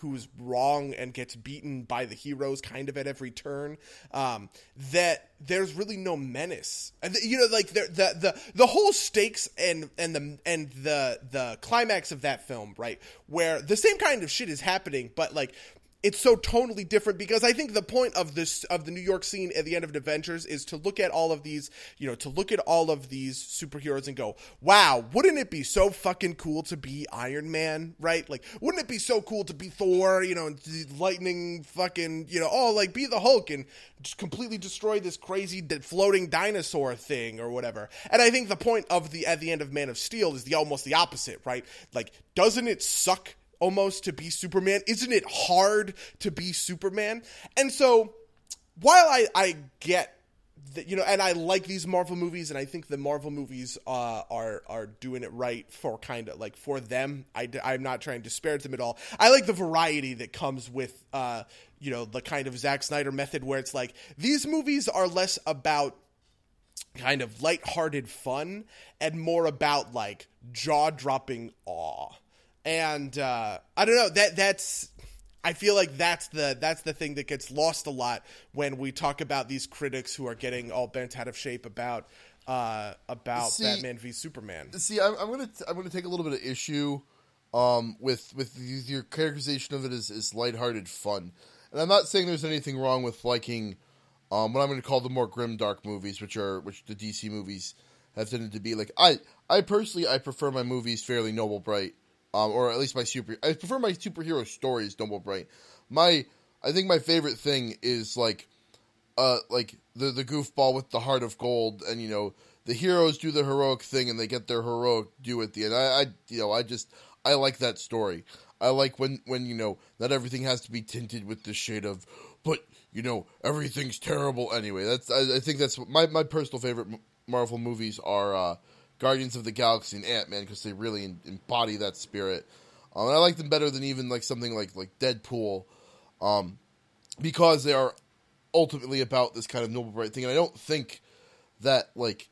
who's wrong and gets beaten by the heroes kind of at every turn um, that there's really no menace. And you know like the the the whole stakes and and the and the the climax of that film right where the same kind of shit is happening but like it's so totally different because I think the point of this of the New York scene at the end of Avengers is to look at all of these, you know, to look at all of these superheroes and go, "Wow, wouldn't it be so fucking cool to be Iron Man, right? Like, wouldn't it be so cool to be Thor, you know, lightning fucking, you know, oh, like be the Hulk and just completely destroy this crazy floating dinosaur thing or whatever." And I think the point of the at the end of Man of Steel is the almost the opposite, right? Like, doesn't it suck almost to be Superman? Isn't it hard to be Superman? And so while I, I get the, you know, and I like these Marvel movies, and I think the Marvel movies uh, are are doing it right for kind of like for them. I, I'm not trying to disparage them at all. I like the variety that comes with, uh, you know, the kind of Zack Snyder method where it's like these movies are less about kind of lighthearted fun and more about like jaw dropping awe. And uh, I don't know that that's I feel like that's the that's the thing that gets lost a lot when we talk about these critics who are getting all bent out of shape about uh, about See- Batman v Superman. See, I'm, I'm gonna I'm gonna take a little bit of issue um, with with your characterization of it as, as lighthearted fun, and I'm not saying there's anything wrong with liking um, what I'm going to call the more grim dark movies, which are which the DC movies have tended to be. Like I I personally I prefer my movies fairly noble bright, um, or at least my super I prefer my superhero stories noble bright. My I think my favorite thing is like uh, like the the goofball with the heart of gold, and you know the heroes do the heroic thing, and they get their heroic due at the end. I, I you know I just I like that story. I like when when you know not everything has to be tinted with the shade of, but you know everything's terrible anyway. That's I, I think that's my my personal favorite Marvel movies are uh, Guardians of the Galaxy and Ant Man because they really embody that spirit. Um, I like them better than even like something like like Deadpool, um, because they are ultimately about this kind of noble bright thing. And I don't think that like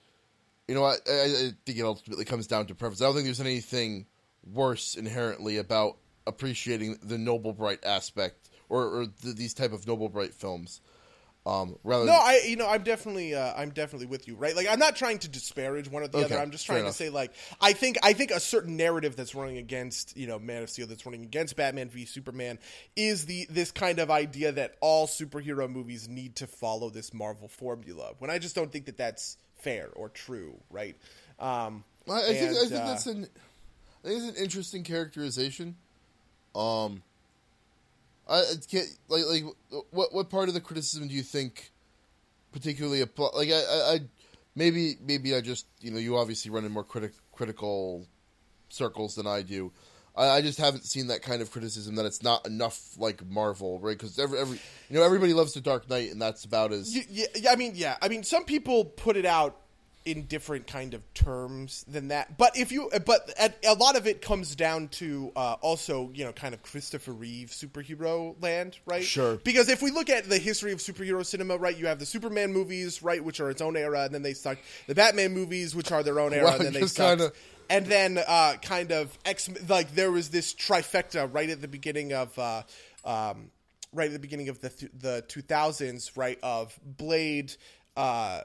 you know I, I, I think it ultimately comes down to preference. I don't think there's anything worse inherently about appreciating the noble bright aspect or, or th- these type of noble bright films. Um, rather No, than, I you know I'm definitely uh, I'm definitely with you, right? Like I'm not trying to disparage one or the Okay, other. I'm just trying to enough. say like I think I think a certain narrative that's running against you know Man of Steel that's running against Batman v Superman is the this kind of idea that all superhero movies need to follow this Marvel formula. When I just don't think that that's fair or true, right? Um, I, I think I think uh, that's an I think it's an interesting characterization. Um, I can't like like what what part of the criticism do you think particularly apply? Like I, I, I maybe maybe I just you know you obviously run in more critic critical circles than I do. I, I just haven't seen that kind of criticism that it's not enough like Marvel, right? Because every every you know everybody loves the Dark Knight, and that's about as Yeah, yeah, I mean, yeah, I mean, some people put it out in different kind of terms than that. But if you, but a lot of it comes down to uh, also, you know, kind of Christopher Reeve superhero land, right? Sure. Because if we look at the history of superhero cinema, right, you have the Superman movies, right, which are its own era, and then they suck. The Batman movies, which are their own era, Well, and then they suck. kinda- And then, uh, kind of X, like there was this trifecta right at the beginning of, uh, um, right at the beginning of the th- the 2000s, right, of Blade, uh,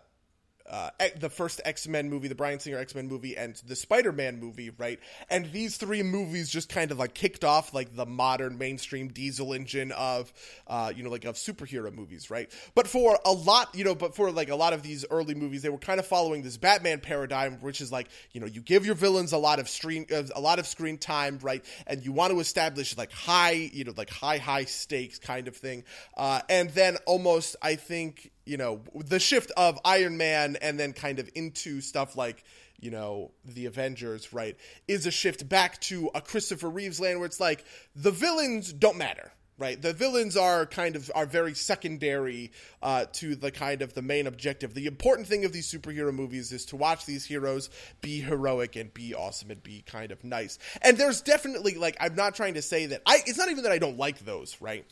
uh, the first X Men movie, the Bryan Singer X Men movie, and the Spider Man movie, right? And these three movies just kind of like kicked off like the modern mainstream diesel engine of, uh, you know, like of superhero movies, right? But for a lot, you know, but for like a lot of these early movies, they were kind of following this Batman paradigm, which is like, you know, you give your villains a lot of screen, uh, a lot of screen time, right? And you want to establish like high, you know, like high, high stakes kind of thing. Uh, and then almost, I think, you know the shift of Iron Man and then kind of into stuff like you know the Avengers right is a shift back to a Christopher Reeves land where it's like the villains don't matter right? The villains are kind of are very secondary uh, to the kind of the main objective. The important thing of these superhero movies is to watch these heroes be heroic and be awesome and be kind of nice. And there's definitely like I'm not trying to say that I it's not even that I don't like those right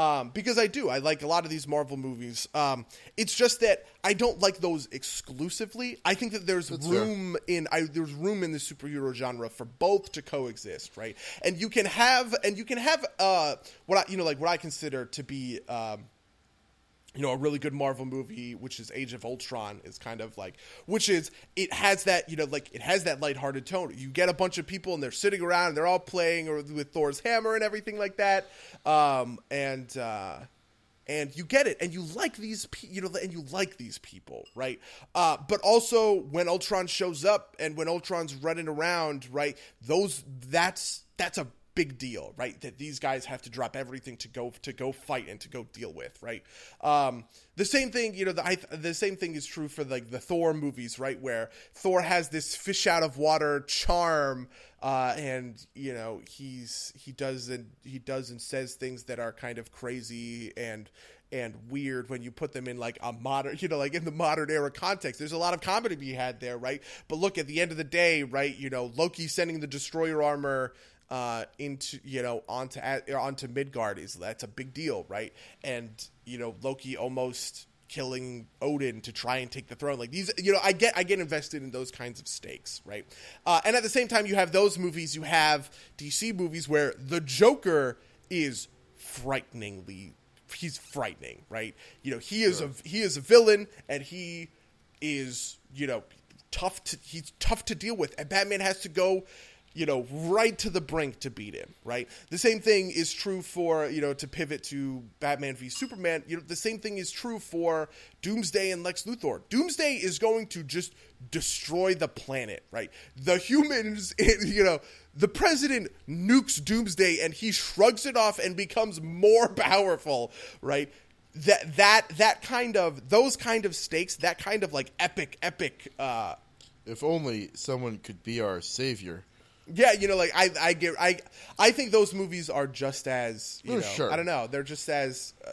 um, because I do. I like a lot of these Marvel movies. Um, it's just that I don't like those exclusively. I think that there's fair. room in I, there's room in the superhero genre for both to coexist, right? And you can have and you can have uh, what I you know like what I consider to be. Um, you know, a really good Marvel movie, which is Age of Ultron, is kind of like, which is, it has that, you know, like, it has that lighthearted tone. You get a bunch of people and they're sitting around and they're all playing or with Thor's hammer and everything like that. Um, and, uh, and you get it and you like these you know and you like these people right uh, but also when ultron shows up and when ultron's running around right those that's that's a big deal right that these guys have to drop everything to go to go fight and to go deal with right um, the same thing you know the, I, the same thing is true for like the thor movies right where thor has this fish out of water charm uh, and you know he's he does and he does and says things that are kind of crazy and and weird when you put them in like a modern, you know, like in the modern era context. There's a lot of comedy to be had there, right? But look, at the end of the day, right, you know, Loki sending the destroyer armor uh, into you know onto onto Midgard is that's a big deal, right? And you know Loki almost killing Odin to try and take the throne. Like these, you know, I get I get invested in those kinds of stakes, right? Uh, and at the same time, you have those movies. You have DC movies where the Joker is frighteningly he's frightening, right? You know, he is a he is a villain, and he is you know tough to he's tough to deal with, and Batman has to go you know, right to the brink to beat him, right? The same thing is true for, you know, to pivot to Batman v Superman, you know, the same thing is true for Doomsday and Lex Luthor. Doomsday is going to just destroy the planet, right? The humans, you know, the president nukes Doomsday and he shrugs it off and becomes more powerful, right? That that that kind of those kind of stakes, that kind of like epic epic uh if only someone could be our savior. Yeah, you know, like I, I get, I, I think those movies are just as, you Oh, know, sure. I don't know, they're just as, uh,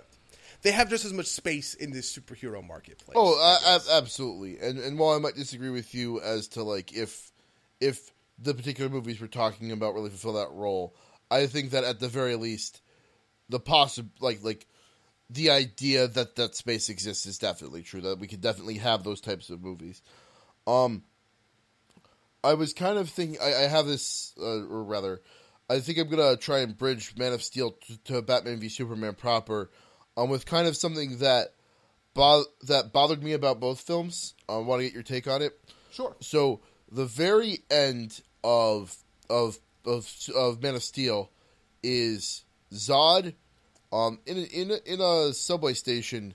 they have just as much space in this superhero marketplace. Oh, uh, ab- absolutely. And and while I might disagree with you as to like if if the particular movies we're talking about really fulfill that role, I think that at the very least, the possible like like the idea that that space exists is definitely true. That we could definitely have those types of movies. Um, I was kind of thinking. I, I have this, uh, or rather, I think I'm gonna try and bridge Man of Steel to, to Batman v Superman proper, um, with kind of something that bo- that bothered me about both films. I want to get your take on it. sure. So the very end of of of of Man of Steel is Zod, um, in a, in a, in a subway station,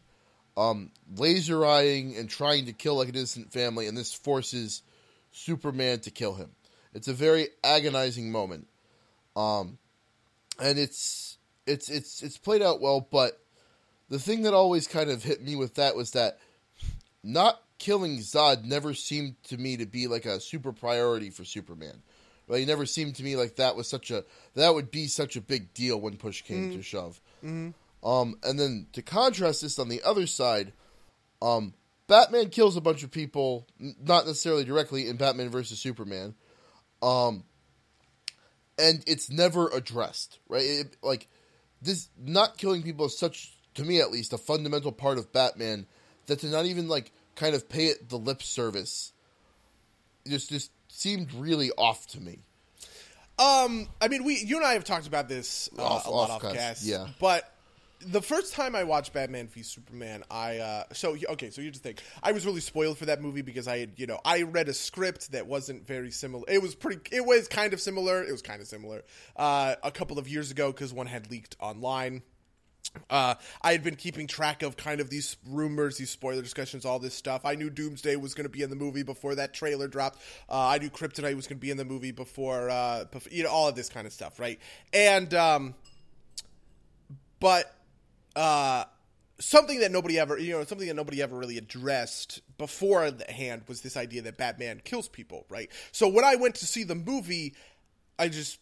um, laser eyeing and trying to kill like an innocent family, and this forces Superman to kill him. It's a very agonizing moment, um, and it's it's it's it's played out well. But the thing that always kind of hit me with that was that not killing Zod never seemed to me to be like a super priority for Superman. Right? It never seemed to me like that was such a that would be such a big deal when push came to shove. Um, and then to contrast this on the other side, um, Batman kills a bunch of people, not necessarily directly in Batman versus Superman, um, and it's never addressed. Right? It, like this, not killing people is such, to me at least, a fundamental part of Batman that to not even like kind of pay it the lip service just just seemed really off to me. Um, I mean, we, you and I have talked about this uh, Off- a lot off off cast, cast, yeah. But the first time I watched Batman v Superman, I uh, so okay, so here's the thing: I was really spoiled for that movie because I had, you know, I read a script that wasn't very similar. It was pretty, it was kind of similar. It was kind of similar uh, a couple of years ago because one had leaked online. Uh, I had been keeping track of kind of these rumors, these spoiler discussions, all this stuff. I knew Doomsday was going to be in the movie before that trailer dropped. Uh, I knew Kryptonite was going to be in the movie before, uh, bef- you know, all of this kind of stuff, right? And, um, but, uh, something that nobody ever, you know, something that nobody ever really addressed beforehand was this idea that Batman kills people, right? So when I went to see the movie, I just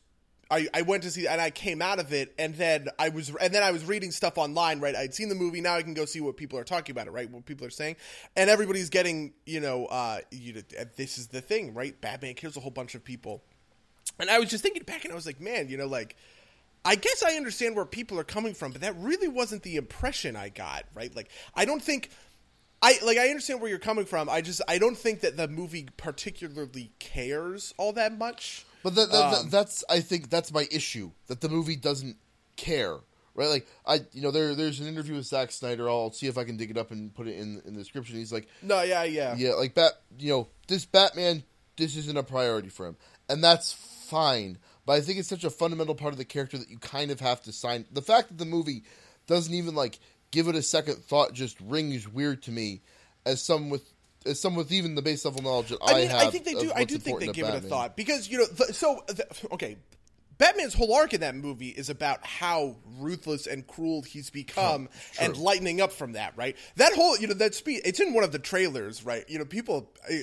I, I went to see and I came out of it and then I was and then I was reading stuff online right? I'd seen the movie now I can go see what people are talking about it right? What people are saying. And everybody's getting you know uh you this is the thing right? Batman kills a whole bunch of people. And I was just thinking back and I was like man you know like I guess I understand where people are coming from but that really wasn't the impression I got right like I don't think I like I understand where you're coming from I just I don't think that the movie particularly cares all that much But that, that, Um, that- that's I think that's my issue that the movie doesn't care, right? Like I, you know, there there's an interview with Zack Snyder. I'll see if I can dig it up and put it in in the description. He's like, no yeah yeah yeah, like Bat, you know, this Batman, this isn't a priority for him, and that's fine. But I think it's such a fundamental part of the character that you kind of have to sign. The fact that the movie doesn't even like give it a second thought just rings weird to me, as some with as someone with even the base level knowledge that I, I mean, have. I think they do. I do think they give it a thought because you know. The, so the, okay, Batman's whole arc in that movie is about how ruthless and cruel he's become, and lightening up from that. Right. That whole you know that speech. It's in one of the trailers. Right. You know, people. I,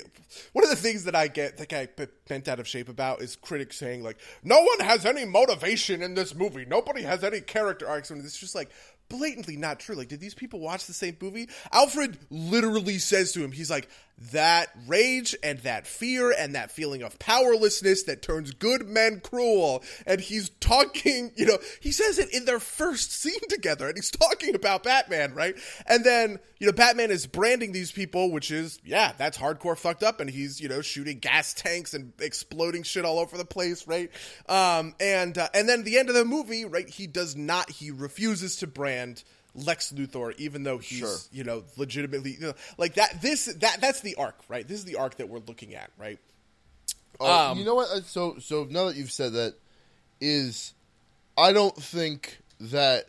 one of the things that I get that I bent out of shape about is critics saying like, "No one has any motivation in this movie. Nobody has any character arcs." And it's just like. blatantly not true. Like, did these people watch the same movie? Alfred literally says to him, he's like, that rage and that fear and that feeling of powerlessness that turns good men cruel. And he's talking, you know, he says it in their first scene together and he's talking about Batman, right? And then, you know, Batman is branding these people, which is, yeah, that's hardcore fucked up. And he's, you know, shooting gas tanks and exploding shit all over the place, right? Um, and, uh, and then the end of the movie, right, he does not, he refuses to brand Lex Luthor, even though he's Sure. you know legitimately you know, like that. This that that's the arc, right? This is the arc that we're looking at, right? Uh, Um, you know what? So so now that you've said that, is I don't think that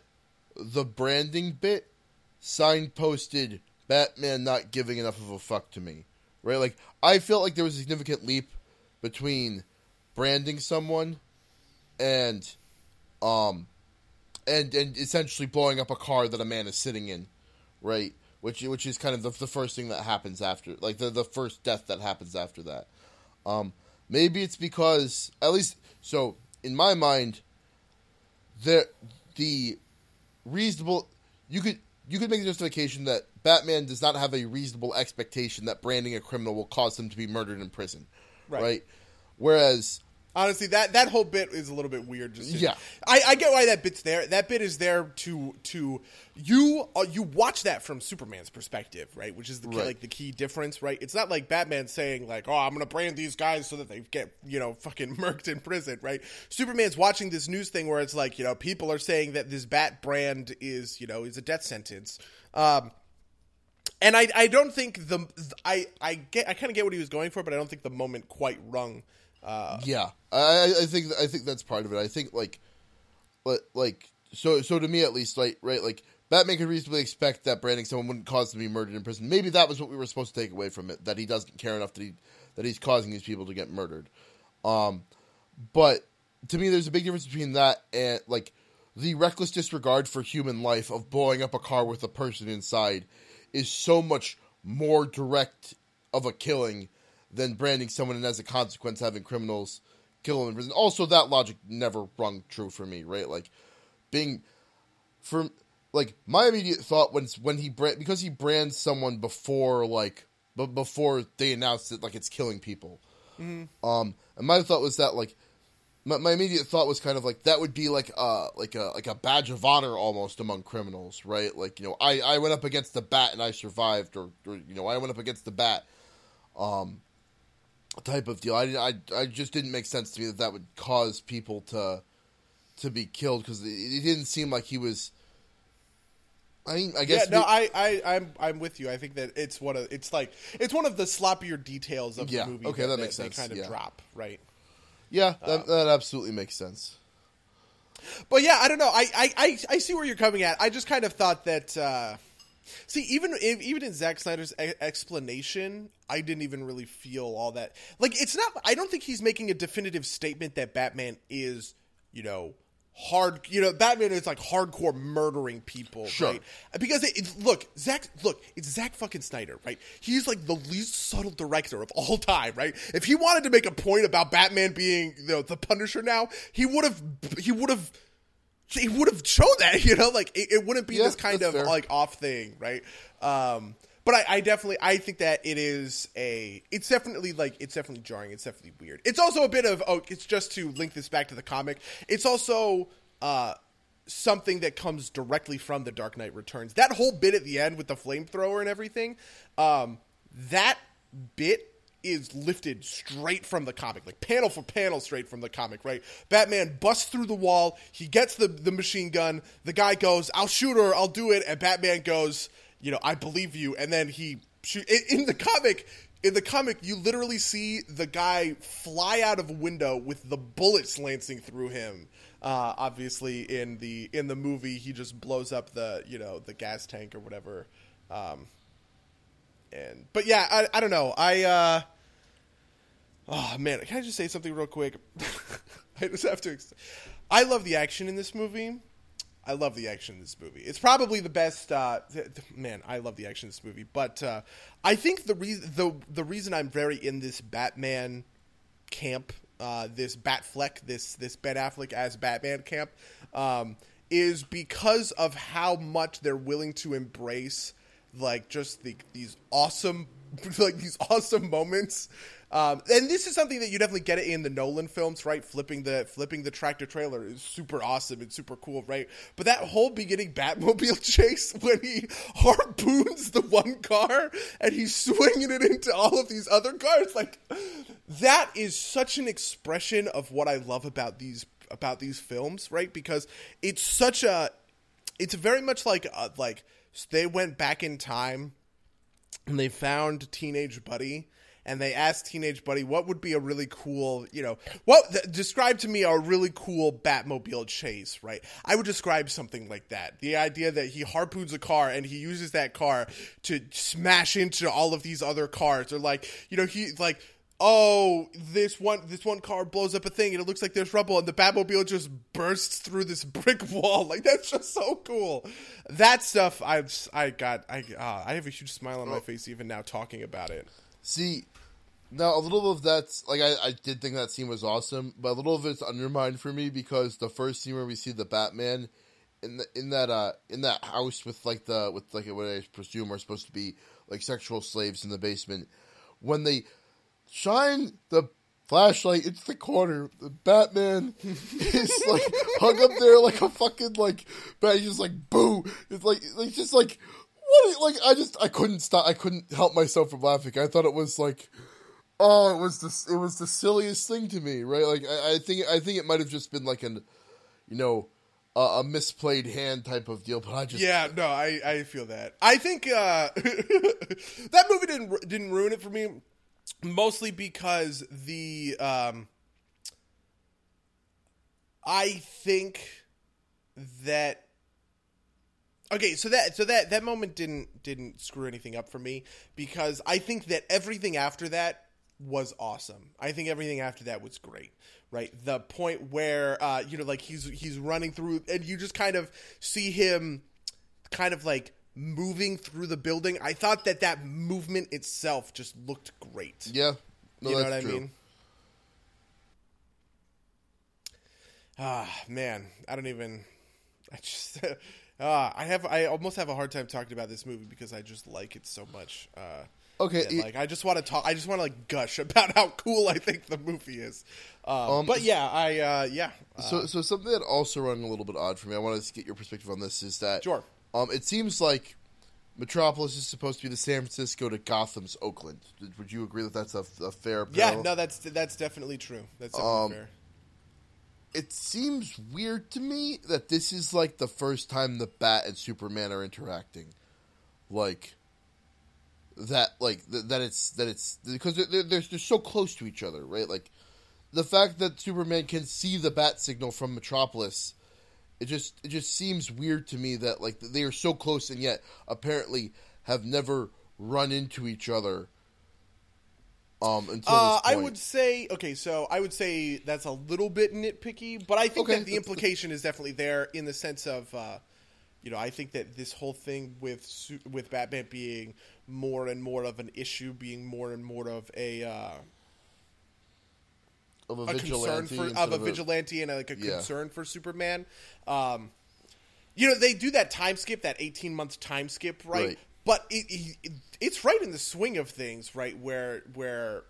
the branding bit signposted Batman not giving enough of a fuck to me, right? Like I felt like there was a significant leap between branding someone and um and and essentially blowing up a car that a man is sitting in, right? Which which is kind of the, the first thing that happens after, like the the first death that happens after that. Um, maybe it's because at least so in my mind, the the reasonable you could you could make the justification that Batman does not have a reasonable expectation that branding a criminal will cause them to be murdered in prison, Right. right? Whereas Honestly, that that whole bit is a little bit weird. Just Yeah. I, I get why that bit's there. That bit is there to to you uh, you watch that from Superman's perspective, right? Which is the Right. like the key difference, right? It's not like Batman saying like, "Oh, I'm gonna brand these guys so that they get you know fucking murked in prison," right? Superman's watching this news thing where it's like you know people are saying that this Bat brand is you know is a death sentence. Um, and I, I don't think the I I get I kind of get what he was going for, but I don't think the moment quite rung. Uh, Yeah, I, I think I think that's part of it. I think like, like, so so to me at least, like right, like Batman could reasonably expect that branding someone wouldn't cause to be murdered in prison. Maybe that was what we were supposed to take away from it. That he doesn't care enough that he that he's causing these people to get murdered. Um, but to me, there's a big difference between that and like the reckless disregard for human life of blowing up a car with a person inside is so much more direct of a killing than branding someone and as a consequence having criminals kill them in prison. Also, that logic never rung true for me, right? Like being for like my immediate thought when when he brand because he brands someone before like but before they announced it like it's killing people. Um, and my thought was that like my, my immediate thought was kind of like that would be like uh like a like a badge of honor almost among criminals, right? Like you know I I went up against the bat and I survived, or, or you know I went up against the bat, um, type of deal. I I I just didn't make sense to me that that would cause people to to be killed because it, it didn't seem like he was. I mean, I yeah, guess no, we- I, I, I'm, I'm with you. I think that it's one of, it's like, it's one of the sloppier details of Yeah, the movie. okay, that makes they sense, kind of yeah. drop, right? yeah, that, that absolutely makes sense. But yeah, I don't know. I, I, I, I see where you're coming at. I just kind of thought that. Uh, see, even if, even in Zack Snyder's e- explanation, I didn't even really feel all that. Like, it's not. I don't think he's making a definitive statement that Batman is, you know. Hard, you know, Batman is like hardcore murdering people, Sure. right? Because it, it, look, Zack, look, it's Zack fucking Snyder, right? He's like the least subtle director of all time, right? If he wanted to make a point about Batman being you know, the Punisher now, he would have, he would have he would have shown that, you know, like it, it wouldn't be Yeah, this kind of fair. like off thing, right? Um, but I, I definitely, I think that it is a, it's definitely like, it's definitely jarring. It's definitely weird. It's also a bit of, oh, it's just to link this back to the comic. It's also, uh, something that comes directly from the Dark Knight Returns. That whole bit at the end with the flamethrower and everything, um, that bit is lifted straight from the comic, like panel for panel straight from the comic, right? Batman busts through the wall, he gets the, the machine gun, the guy goes, I'll shoot her, I'll do it, and Batman goes, you know, I believe you, and then he shoot in, the comic in the comic, you literally see the guy fly out of a window with the bullets lancing through him. Uh, obviously, in the in the movie, he just blows up the you know the gas tank or whatever. Um, and but yeah, I, I don't know. I uh, oh man, can I just say something real quick? I just have to. I love the action in this movie. I love the action in this movie. It's probably the best. Uh, th- th- man, I love the action in this movie. But uh, I think the reason the the reason I'm very in this Batman camp, uh, this Batfleck, this this Ben Affleck as Batman camp, um, is because of how much they're willing to embrace like just the, these awesome like these awesome moments um, and this is something that you definitely get it in the Nolan films, right? Flipping the flipping the tractor trailer is super awesome and super cool, right? But that whole beginning Batmobile chase when he harpoons the one car and he's swinging it into all of these other cars, like that is such an expression of what I love about these about these films, right? Because it's such a it's very much like uh, like they went back in time and they found teenage buddy and they asked teenage buddy what would be a really cool you know what th- describe to me a really cool batmobile chase right? I would describe something like that. The idea that he harpoons a car and he uses that car to smash into all of these other cars or like you know he like oh this one this one car blows up a thing and it looks like there's rubble and the batmobile just bursts through this brick wall. Like that's just so cool. That stuff i've i got i uh, i have a huge smile on my face even now talking about it. See, now a little of that's like I, I did think that scene was awesome, but a little of it's undermined for me because the first scene where we see the Batman in the in that uh in that house with like the with like what I presume are supposed to be like sexual slaves in the basement, when they shine the flashlight into the corner, the Batman is like hung up there like a fucking like bat. He's just like boo. It's like like just like what? Like I just I couldn't stop. I couldn't help myself from laughing. I thought it was like. Oh, it was the it was the silliest thing to me, right? Like I, I think I think it might have just been like an, you know, a, a misplayed hand type of deal. But I just Yeah, no, I, I feel that. I think uh, that movie didn't didn't ruin it for me, mostly because the um, I think that okay, so that so that that moment didn't didn't screw anything up for me because I think that everything after that was awesome. I think everything after that was great. Right, the point where uh, you know, like he's he's running through, and you just kind of see him, kind of like moving through the building. I thought that that movement itself just looked great. yeah, no, you know that's what I true. mean? Ah, man, I don't even. I just. Uh, I have. I almost have a hard time talking about this movie because I just like it so much. Uh, Okay, like I just want to talk. I just want to like gush about how cool I think the movie is. Um, Um, but yeah, I uh, yeah. Uh, So, so something that also rung a little bit odd for me. I wanted to get your perspective on this. Is that Sure. Um, it seems like Metropolis is supposed to be the San Francisco to Gotham's Oakland. Would you agree that that's a, a fair? yeah, no, that's that's definitely true. That's definitely Um, fair. It seems weird to me that this is like the first time the Bat and Superman are interacting, like that. Like th- that it's that it's because they're they're they're so close to each other, right? Like the fact that Superman can see the bat signal from Metropolis, it just it just seems weird to me that like they are so close and yet apparently have never run into each other. Um, until Uh, I would say okay, so I would say that's a little bit nitpicky, but I think Okay, that the implication is definitely there in the sense of, uh, you know, I think that this whole thing with with Batman being more and more of an issue, being more and more of a uh, of a, a concern vigilante for of a vigilante and like a Yeah. concern for Superman. Um, you know, they do that time skip, that eighteen month time skip, right? Right. But it, it, it's right in the swing of things, right? Where where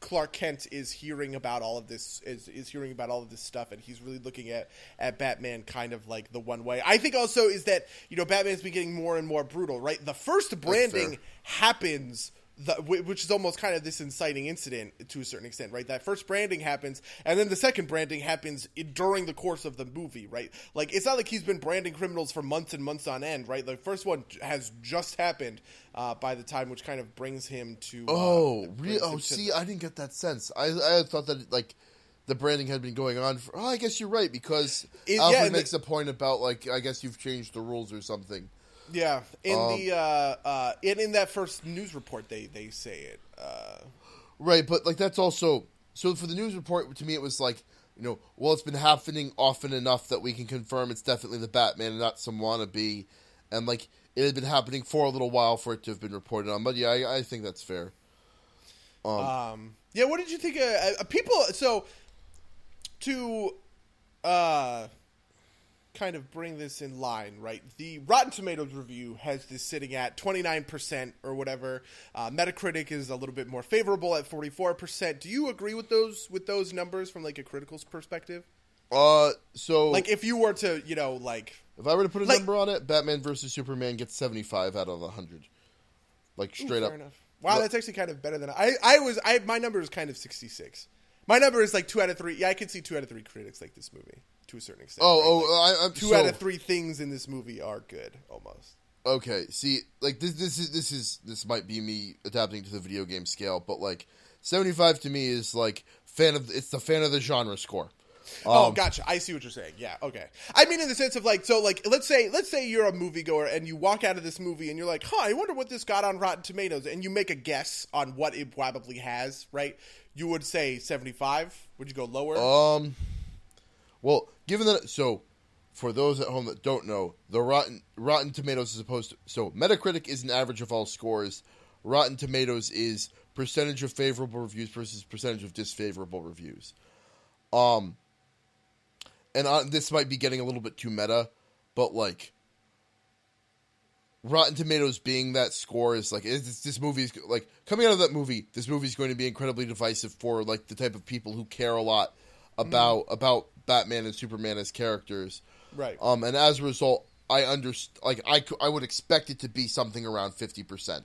Clark Kent is hearing about all of this is is hearing about all of this stuff, and he's really looking at at Batman kind of like the one way. I think also is that you know Batman's been getting more and more brutal, right? The first branding happens the, which is almost kind of this inciting incident to a certain extent, right? That first branding happens, and then the second branding happens during the course of the movie, right? Like it's not like he's been branding criminals for months and months on end, right? The first one has just happened uh, by the time, which kind of brings him to. Uh, Oh, brings really? him Oh, see, the- I didn't get that sense. I I thought that like the branding had been going on for. Oh, I guess you're right because It- yeah, Alfred the- makes a point about like I guess you've changed the rules or something. Yeah, in Um, the uh, uh, in in that first news report, they they say it. Uh, Right, but like that's also so for the news report to me it was like you know well it's been happening often enough that we can confirm it's definitely the Batman and not some wannabe, and like it had been happening for a little while for it to have been reported on. But yeah, I, I think that's fair. Um, yeah, what did you think? Of, uh, people, so to uh, kind of bring this in line, right? The Rotten Tomatoes review has this sitting at 29% or whatever. Uh, Metacritic is a little bit more favorable at 44%. Do you agree with those with those numbers from like a critical's perspective? Uh, so Like if you were to, you know, like if I were to put a like- number on it, Batman versus Superman gets seventy five out of hundred. Like straight fair up. enough. Wow, Look- that's actually kind of better than I I was I my number is kind of 66. My number is like 2 out of 3. Yeah, I could see 2 out of 3 critics like this movie to a certain extent. Oh, right? Oh, I, I'm two so- out of three things in this movie are good almost. Okay, see, like this, this is this is this might be me adapting to the video game scale, but like seventy five to me is like fan of it's the fan of the genre score. oh, Um, gotcha. I see what you're saying. Yeah, okay. I mean, in the sense of like, so like, let's say, let's say you're a moviegoer and you walk out of this movie and you're like, huh, I wonder what this got on Rotten Tomatoes, and you make a guess on what it probably has, right? You would say 75. Would you go lower? Um, well, given that, so for those at home that don't know, the Rotten Rotten Tomatoes is opposed to so Metacritic is an average of all scores. Rotten Tomatoes is percentage of favorable reviews versus percentage of disfavorable reviews. Um, and uh, this might be getting a little bit too meta, but like. Rotten Tomatoes being that score is like is this, this movie is like coming out of that movie. This movie is going to be incredibly divisive for like the type of people who care a lot about about Batman and Superman as characters. right. Um, and as a result, I underst like I I would expect it to be something around fifty percent,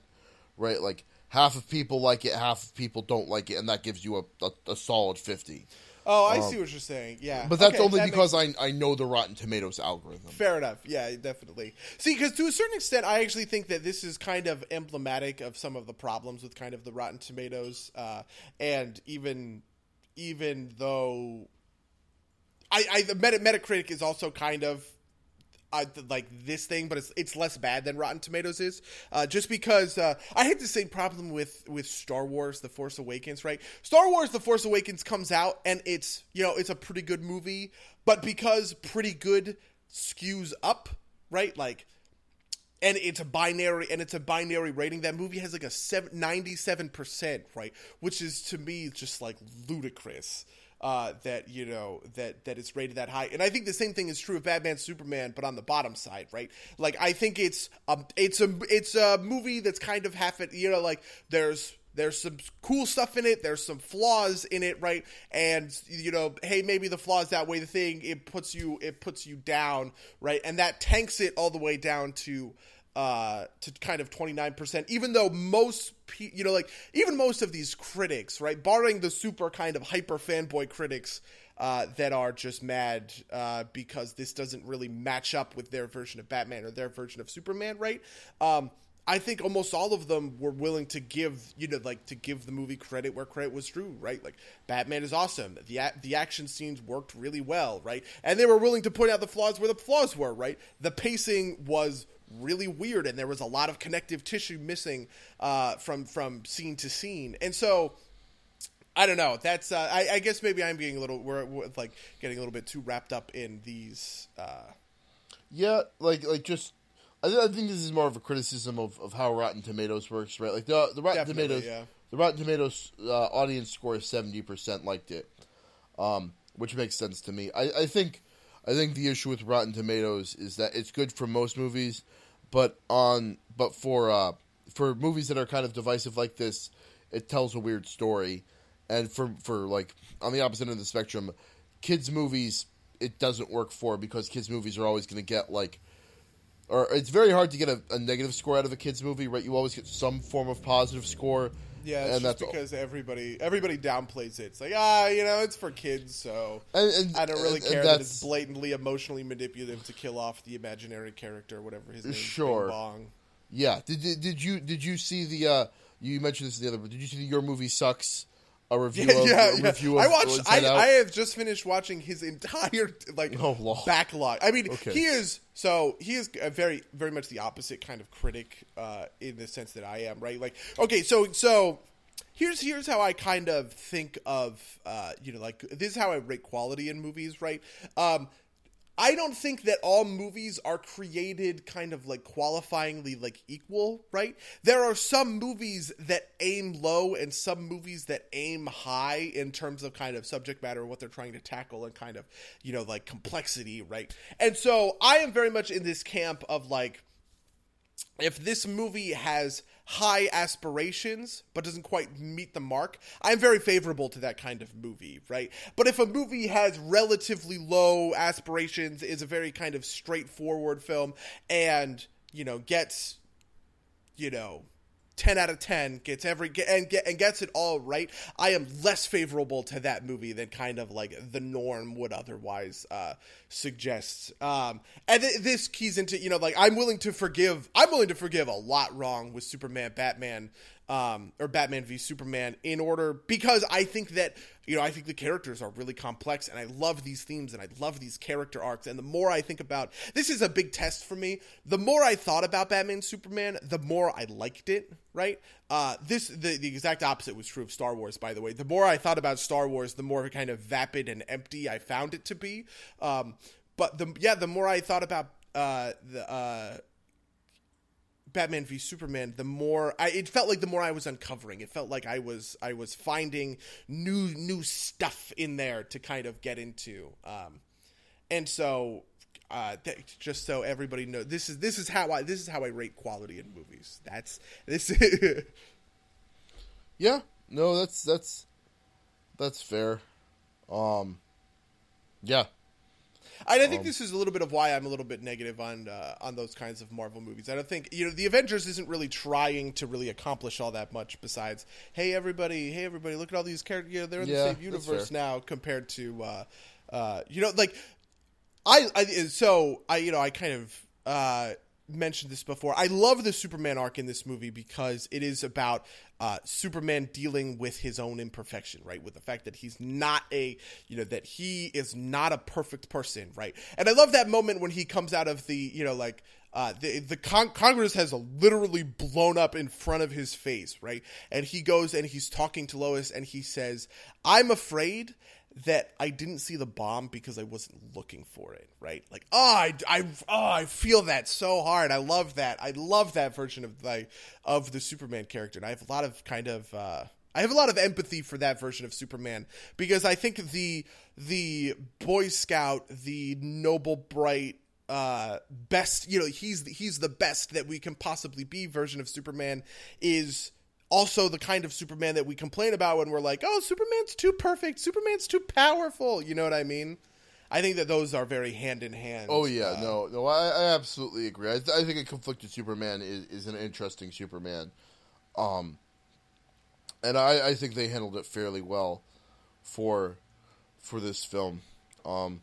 right? Like half of people like it, half of people don't like it, and that gives you a a, a solid fifty. oh, I see what you're saying. Yeah. um, But that's Okay, only that because makes- I I know the Rotten Tomatoes algorithm. Fair enough. Yeah, definitely. See, because to a certain extent, I actually think that this is kind of emblematic of some of the problems with kind of the Rotten Tomatoes, uh, and even even though I, I the Meta, Metacritic is also kind of uh, like this thing, but it's it's less bad than Rotten Tomatoes is. Uh, just because uh, I had the same problem with with Star Wars: The Force Awakens. Right, Star Wars: The Force Awakens comes out and it's you know it's a pretty good movie, but because pretty good skews up, right? Like and it's a binary and it's a binary rating that movie has like a seven, 97% right which is to me just like ludicrous uh, that you know that that it's rated that high. And i think the same thing is true of batman superman but on the bottom side right? Like i think it's um it's a it's a movie that's kind of half it you know like there's there's some cool stuff in it there's some flaws in it right? And you know hey maybe the flaws that way the thing it puts you it puts you down right? And that tanks it all the way down to uh to kind of 29% even though most you know like even most of these critics right barring the super kind of hyper fanboy critics uh, that are just mad uh, because this doesn't really match up with their version of Batman or their version of Superman, right? Um, I think almost all of them were willing to give, you know, like to give the movie credit where credit was due, right? Like Batman is awesome. The a- the action scenes worked really well, right? And they were willing to point out the flaws where the flaws were, right? The pacing was really weird, and there was a lot of connective tissue missing uh, from from scene to scene, and so. I don't know. That's uh, I, I guess maybe I'm getting a little we're, we're like getting a little bit too wrapped up in these. Uh, Yeah, like like just I, th- I think this is more of a criticism of, of how Rotten Tomatoes works, right? Like the the Rotten Definitely, Tomatoes yeah. the Rotten Tomatoes uh, audience score is seventy percent liked it, um, which makes sense to me. I, I think I think the issue with Rotten Tomatoes is that it's good for most movies, but on but for uh, for movies that are kind of divisive like this, it tells a weird story, and for for like on the opposite end of the spectrum, kids movies it doesn't work for because kids movies are always going to get like or it's very hard to get a, a negative score out of a kids movie, right? You always get some form of positive score. Yeah, it's and just that's all. because everybody everybody downplays it. It's like ah, you know, it's for kids, so And, and, I don't really care that it's blatantly emotionally manipulative to kill off the imaginary character, whatever his name. is, Sure. Bing Bong. Yeah. Did, did did you did you see the? uh You mentioned this in the other, but did you see the Your Movie Sucks? A review Yeah, of yeah, review of I watched. I? I have just finished watching his entire like Oh, backlog. I mean, Okay. he is so he is a very very much the opposite kind of critic uh, in the sense that I am. Right? Like, okay, so so here's here's how I kind of think of uh, you know like this is how I rate quality in movies. Right? Um, I don't think that all movies are created kind of like qualifyingly like equal, right? There are some movies that aim low and some movies that aim high in terms of kind of subject matter, what they're trying to tackle, and kind of, you know, like complexity, right? And so I am very much in this camp of like, if this movie has high aspirations but doesn't quite meet the mark, I'm very favorable to that kind of movie, right? But if a movie has relatively low aspirations, is a very kind of straightforward film, and you know gets, you know, 10 out of 10 gets every and get and gets it all right i am less favorable to that movie than kind of like the norm would otherwise uh suggest. Um and th- this keys into you know like i'm willing to forgive i'm willing to forgive a lot wrong with superman batman um, or Batman v Superman in order because I think that you know I think the characters are really complex and I love these themes and I love these character arcs and the more I think about this is a big test for me. The more I thought about Batman Superman, the more I liked it. Right? Uh, this the the exact opposite was true of Star Wars. By the way, the more I thought about Star Wars, the more kind of vapid and empty I found it to be. Um, but the yeah, the more I thought about uh, the uh, Batman v Superman, the more I it felt like the more I was uncovering. It felt like I was I was finding new new stuff in there to kind of get into. Um, and so uh, just so everybody knows, this is this is how I this is how I rate quality in movies. That's this. yeah, no, that's that's that's fair. Um, yeah, and I think um, this is a little bit of why I'm a little bit negative on uh, on those kinds of Marvel movies. I don't think you know the Avengers isn't really trying to really accomplish all that much. Besides, hey everybody, hey everybody, look at all these characters. You know, they're in yeah, the same universe now compared to uh, uh, you know like I, I so I you know I kind of uh, mentioned this before. I love the Superman arc in this movie because it is about uh, Superman dealing with his own imperfection, right? With the fact that he's not a, you know, that he is not a perfect person, right? And I love that moment when he comes out of the, you know, like uh, the the con- Congress has literally blown up in front of his face, right? And he goes and he's talking to Lois, and he says, "I'm afraid." That I didn't see the bomb because I wasn't looking for it, right? Like, oh, I, I, oh, I feel that so hard. I love that. I love that version of the of the Superman character, and I have a lot of kind of. Uh, I have a lot of empathy for that version of Superman because I think the the Boy Scout, the noble, bright, uh, best, you know, he's he's the best that we can possibly be version of Superman is also the kind of Superman that we complain about when we're like, oh, Superman's too perfect, Superman's too powerful. You know what I mean? I think that those are very hand in hand. Oh yeah, uh, no, no, I, I, absolutely agree. I, th- I, think a conflicted Superman is, is an interesting Superman, um, and I, I think they handled it fairly well for for this film. Um,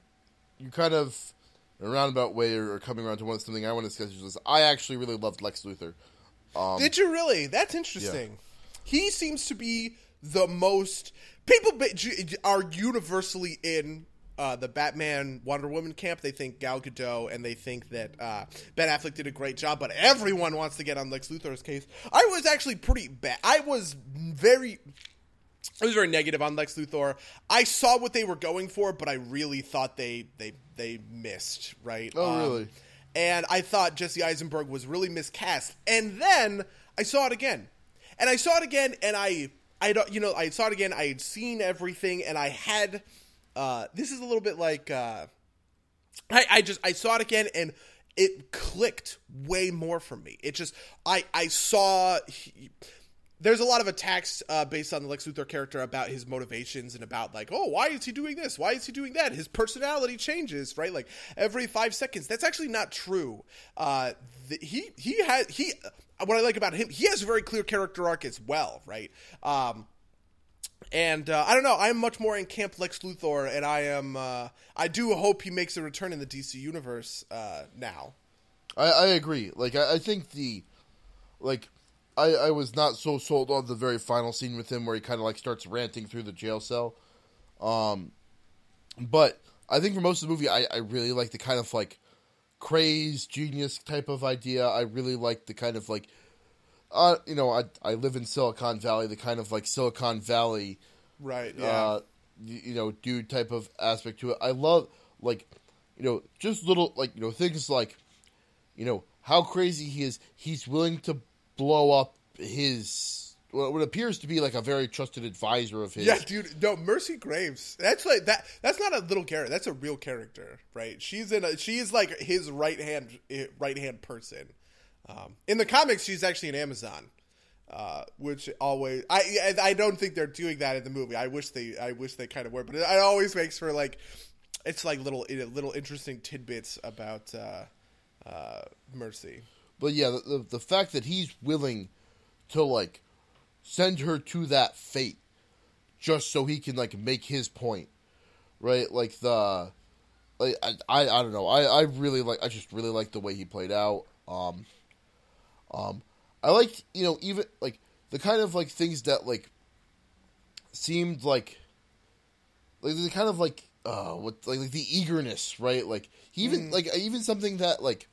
you kind of in a roundabout way are coming around to one something I want to discuss. Is I actually really loved Lex Luthor. Um, Did you really? That's interesting. Yeah. He seems to be the most people are universally in uh, the Batman Wonder Woman camp. They think Gal Gadot and they think that uh, Ben Affleck did a great job, but everyone wants to get on Lex Luthor's case. I was actually pretty bad. I was very. I was very negative on Lex Luthor. I saw what they were going for, but I really thought they they they missed. Right? Oh, um, really? And I thought Jesse Eisenberg was really miscast. And then I saw it again, and I saw it again, and I I don't you know I saw it again. I had seen everything, and I had uh, this is a little bit like uh, I I just I saw it again and. It clicked way more for me. It just I I saw he, there's a lot of attacks uh, based on the Lex Luthor character about his motivations and about like, oh, why is he doing this? Why is he doing that? His personality changes, right? Like every five seconds. That's actually not true. Uh, the, he he has he. What I like about him, he has a very clear character arc as well, right? Um, and uh, I don't know. I'm much more in camp Lex Luthor, and I am. Uh, I do hope he makes a return in the DC universe uh, now. I, I agree. Like I, I think the like I, I was not so sold on the very final scene with him where he kind of like starts ranting through the jail cell. Um, but I think for most of the movie, I, I really like the kind of like crazed genius type of idea. I really like the kind of like, uh, you know, I I live in Silicon Valley, the kind of like Silicon Valley, right? Yeah. Uh, you, you know, dude type of aspect to it. I love like you know, just little like you know things like, you know, how crazy he is. He's willing to blow up his what appears to be like a very trusted advisor of his. Yeah, dude. No, Mercy Graves. That's like that. That's not a little character. That's a real character, right? She's in. A, she is like his right hand, right hand person. Um, in the comics, she's actually an Amazon, uh, which always I I don't think they're doing that in the movie. I wish they I wish they kind of were, but it, it always makes for like it's like little little interesting tidbits about uh, uh, Mercy. But yeah, the, the the fact that he's willing to like send her to that fate just so he can like make his point, right? Like the like I I, I don't know. I I really like I just really like the way he played out. Um um I like, you know, even like the kind of like things that like seemed like like the kind of like uh what like, like the eagerness, right? Like even mm. like even something that like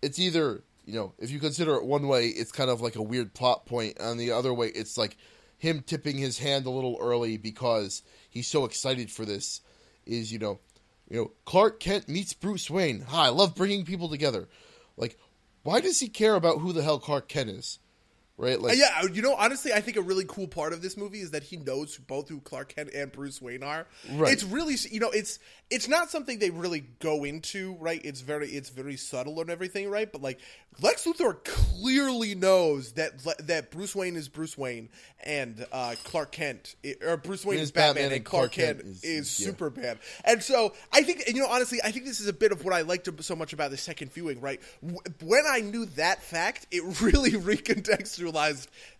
it's either you know, if you consider it one way, it's kind of like a weird plot point. and the other way, it's like him tipping his hand a little early because he's so excited for this. Is you know, you know, Clark Kent meets Bruce Wayne. Hi, I love bringing people together. Like, why does he care about who the hell Clark Kent is? Right? Like, yeah, you know, honestly, I think a really cool part of this movie is that he knows both who Clark Kent and Bruce Wayne are. Right. It's really, you know, it's it's not something they really go into, right? It's very it's very subtle and everything, right? But like Lex Luthor clearly knows that that Bruce Wayne is Bruce Wayne and uh, Clark Kent or Bruce Wayne is Batman, Batman, and Clark, Clark Kent, Kent, is, is yeah. Superman. And so I think, you know, honestly, I think this is a bit of what I liked so much about the second viewing, right? When I knew that fact, it really recontextualized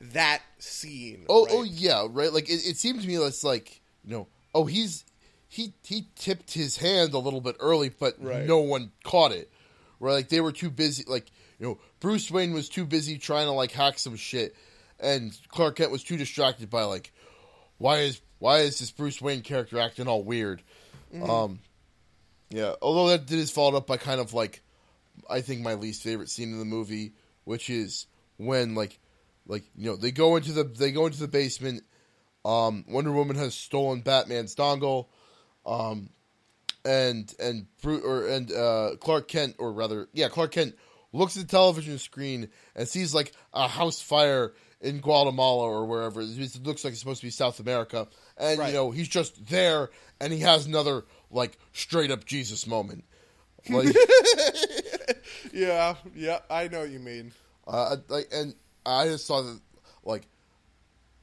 that scene. Oh, right? oh yeah, right. Like it, it seemed to me it's like you know, oh he's he he tipped his hand a little bit early, but right. no one caught it. Right, like they were too busy. Like you know, Bruce Wayne was too busy trying to like hack some shit, and Clark Kent was too distracted by like, why is why is this Bruce Wayne character acting all weird? Mm-hmm. Um, yeah. Although that did is followed up by kind of like, I think my least favorite scene in the movie, which is when like, like you know they go into the they go into the basement. Um, Wonder Woman has stolen Batman's dongle. Um, and and or and uh, Clark Kent, or rather, yeah, Clark Kent looks at the television screen and sees like a house fire in Guatemala or wherever. It looks like it's supposed to be South America, and right. you know he's just there, and he has another like straight up Jesus moment. Like, yeah, yeah, I know what you mean. Uh, like, and I just saw that, like,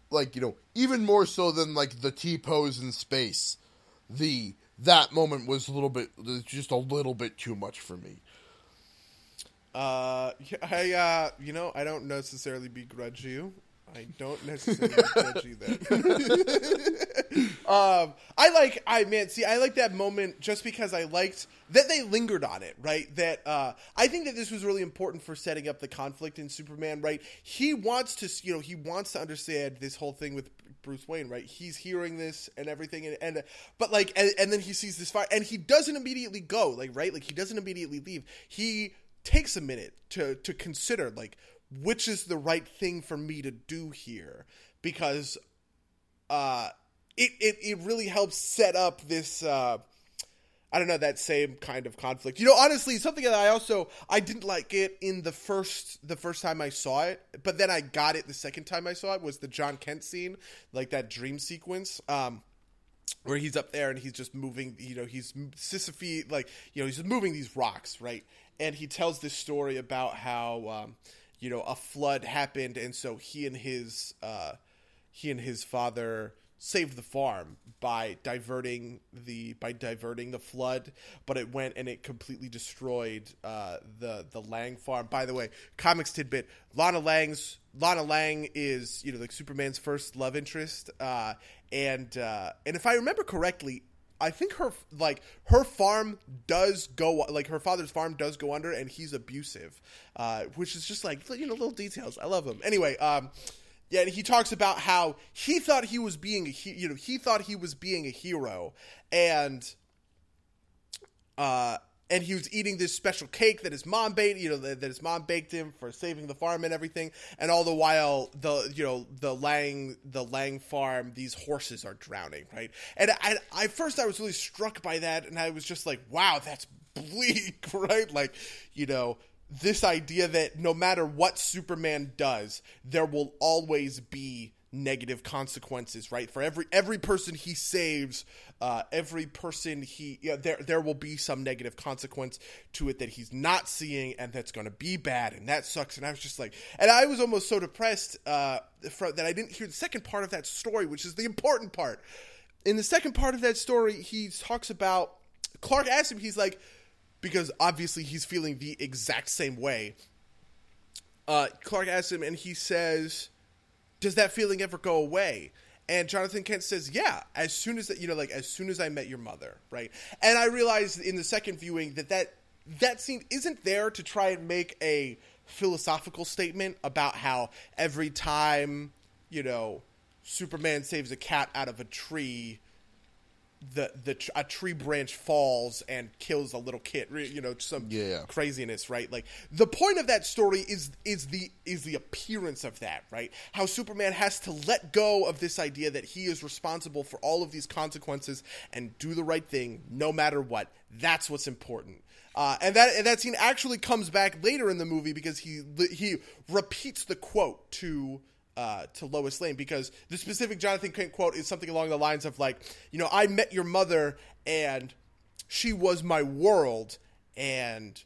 like you know, even more so than like the T pose in space the that moment was a little bit just a little bit too much for me. Uh, I uh, you know, I don't necessarily begrudge you. I don't necessarily begrudge you that. um, I like, I man, see, I like that moment just because I liked that they lingered on it, right? That uh, I think that this was really important for setting up the conflict in Superman, right? He wants to, you know, he wants to understand this whole thing with Bruce Wayne, right? He's hearing this and everything, and, and but like, and, and then he sees this fire, and he doesn't immediately go, like, right? Like, he doesn't immediately leave. He takes a minute to to consider, like, which is the right thing for me to do here, because, uh, it it it really helps set up this. Uh, I don't know that same kind of conflict. You know, honestly, something that I also I didn't like it in the first the first time I saw it, but then I got it the second time I saw it was the John Kent scene, like that dream sequence. Um, where he's up there and he's just moving, you know, he's Sisyphe, like, you know, he's moving these rocks, right? And he tells this story about how, um, you know, a flood happened, and so he and his, uh, he and his father saved the farm by diverting the by diverting the flood, but it went and it completely destroyed uh, the the Lang farm. By the way, comics tidbit: Lana Lang's Lana Lang is you know like Superman's first love interest, uh, and uh, and if I remember correctly. I think her like her farm does go like her father's farm does go under and he's abusive, uh, which is just like you know little details. I love them. Anyway, um, yeah, and he talks about how he thought he was being a you know he thought he was being a hero, and uh, and he was eating this special cake that his mom baked, you know, that, that, his mom baked him for saving the farm and everything. And all the while, the you know the Lang the Lang farm, these horses are drowning, right? And I, I first I was really struck by that, and I was just like, wow, that's bleak, right? Like, you know, this idea that no matter what Superman does, there will always be negative consequences, right? For every every person he saves, uh, every person he yeah, there there will be some negative consequence to it that he's not seeing, and that's going to be bad, and that sucks. And I was just like, and I was almost so depressed uh, for, that I didn't hear the second part of that story, which is the important part. In the second part of that story, he talks about Clark asks him, he's like, because obviously he's feeling the exact same way. Uh, Clark asks him, and he says does that feeling ever go away? And Jonathan Kent says, "Yeah, as soon as that, you know, like as soon as I met your mother, right?" And I realized in the second viewing that that that scene isn't there to try and make a philosophical statement about how every time, you know, Superman saves a cat out of a tree, the the a tree branch falls and kills a little kid you know some yeah. craziness right? Like the point of that story is is the is the appearance of that right? How superman has to let go of this idea that he is responsible for all of these consequences and do the right thing no matter what. That's what's important. Uh, and that and that scene actually comes back later in the movie because he he repeats the quote to uh, to Lois Lane because the specific Jonathan Kent quote is something along the lines of like, you know, I met your mother and she was my world and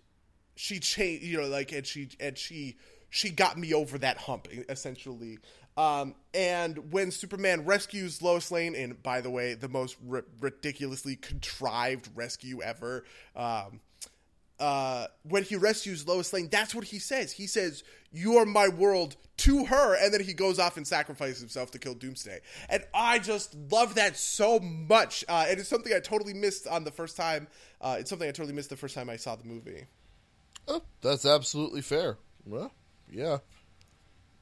she changed, you know, like and she and she she got me over that hump essentially. Um, and when Superman rescues Lois Lane, and by the way, the most ri- ridiculously contrived rescue ever, um, uh, when he rescues Lois Lane, that's what he says. He says, "You are my world." To her, and then he goes off and sacrifices himself to kill Doomsday, and I just love that so much. Uh, and it's something I totally missed on the first time. Uh, it's something I totally missed the first time I saw the movie. Oh, that's absolutely fair. Well, yeah,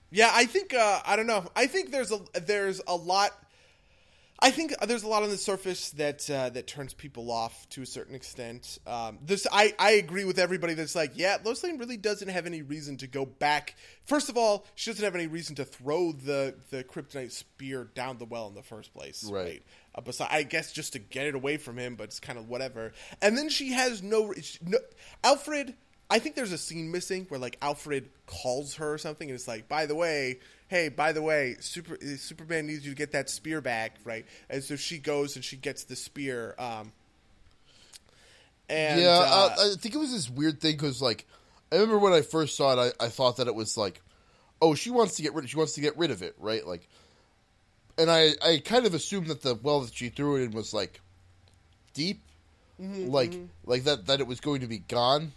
yeah. I think uh, I don't know. I think there's a there's a lot I think there's a lot on the surface that uh, that turns people off to a certain extent. Um, this I, I agree with everybody that's like, yeah, Lois Lane really doesn't have any reason to go back. First of all, she doesn't have any reason to throw the the kryptonite spear down the well in the first place, right? right? Uh, besides, I guess just to get it away from him, but it's kind of whatever. And then she has no, no Alfred. I think there's a scene missing where like Alfred calls her or something, and it's like, by the way, hey, by the way, Super, uh, Superman needs you to get that spear back, right? And so she goes and she gets the spear. Um, and, yeah, uh, I, I think it was this weird thing because, like, I remember when I first saw it, I, I thought that it was like, oh, she wants to get rid, she wants to get rid of it, right? Like, and I, I kind of assumed that the well that she threw it in was like deep, mm-hmm, like, mm-hmm. like that that it was going to be gone.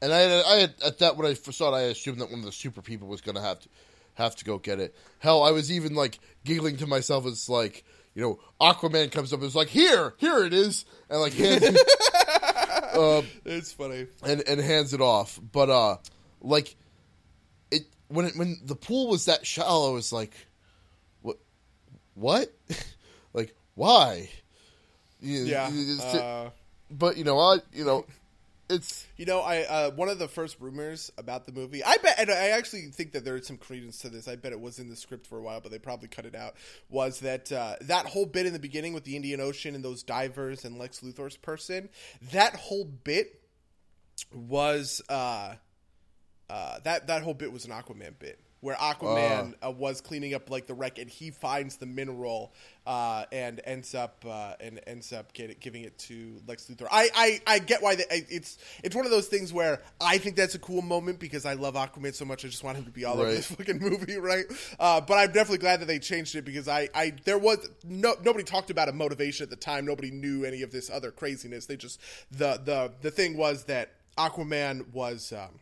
And I, I had at that when I first saw it, I assumed that one of the super people was going to have to have to go get it. Hell, I was even like giggling to myself as like, you know, Aquaman comes up and is like, "Here, here it is," and like hands it, uh, it's funny and and hands it off. But uh, like it when it, when the pool was that shallow, it was like, what, what, like why? Yeah. Uh... But you know, I you know it's you know I uh, one of the first rumors about the movie. I bet, and I actually think that there is some credence to this. I bet it was in the script for a while, but they probably cut it out. Was that uh, that whole bit in the beginning with the Indian Ocean and those divers and Lex Luthor's person? That whole bit was uh, uh, that that whole bit was an Aquaman bit where Aquaman uh, was cleaning up like the wreck, and he finds the mineral uh, and ends up uh, and ends up get, giving it to Lex Luthor. I I, I get why they, it's it's one of those things where I think that's a cool moment because I love Aquaman so much. I just want him to be all right. over this fucking movie, right? Uh, but I'm definitely glad that they changed it because I I there was no nobody talked about a motivation at the time. Nobody knew any of this other craziness. They just the the the thing was that Aquaman was. Um,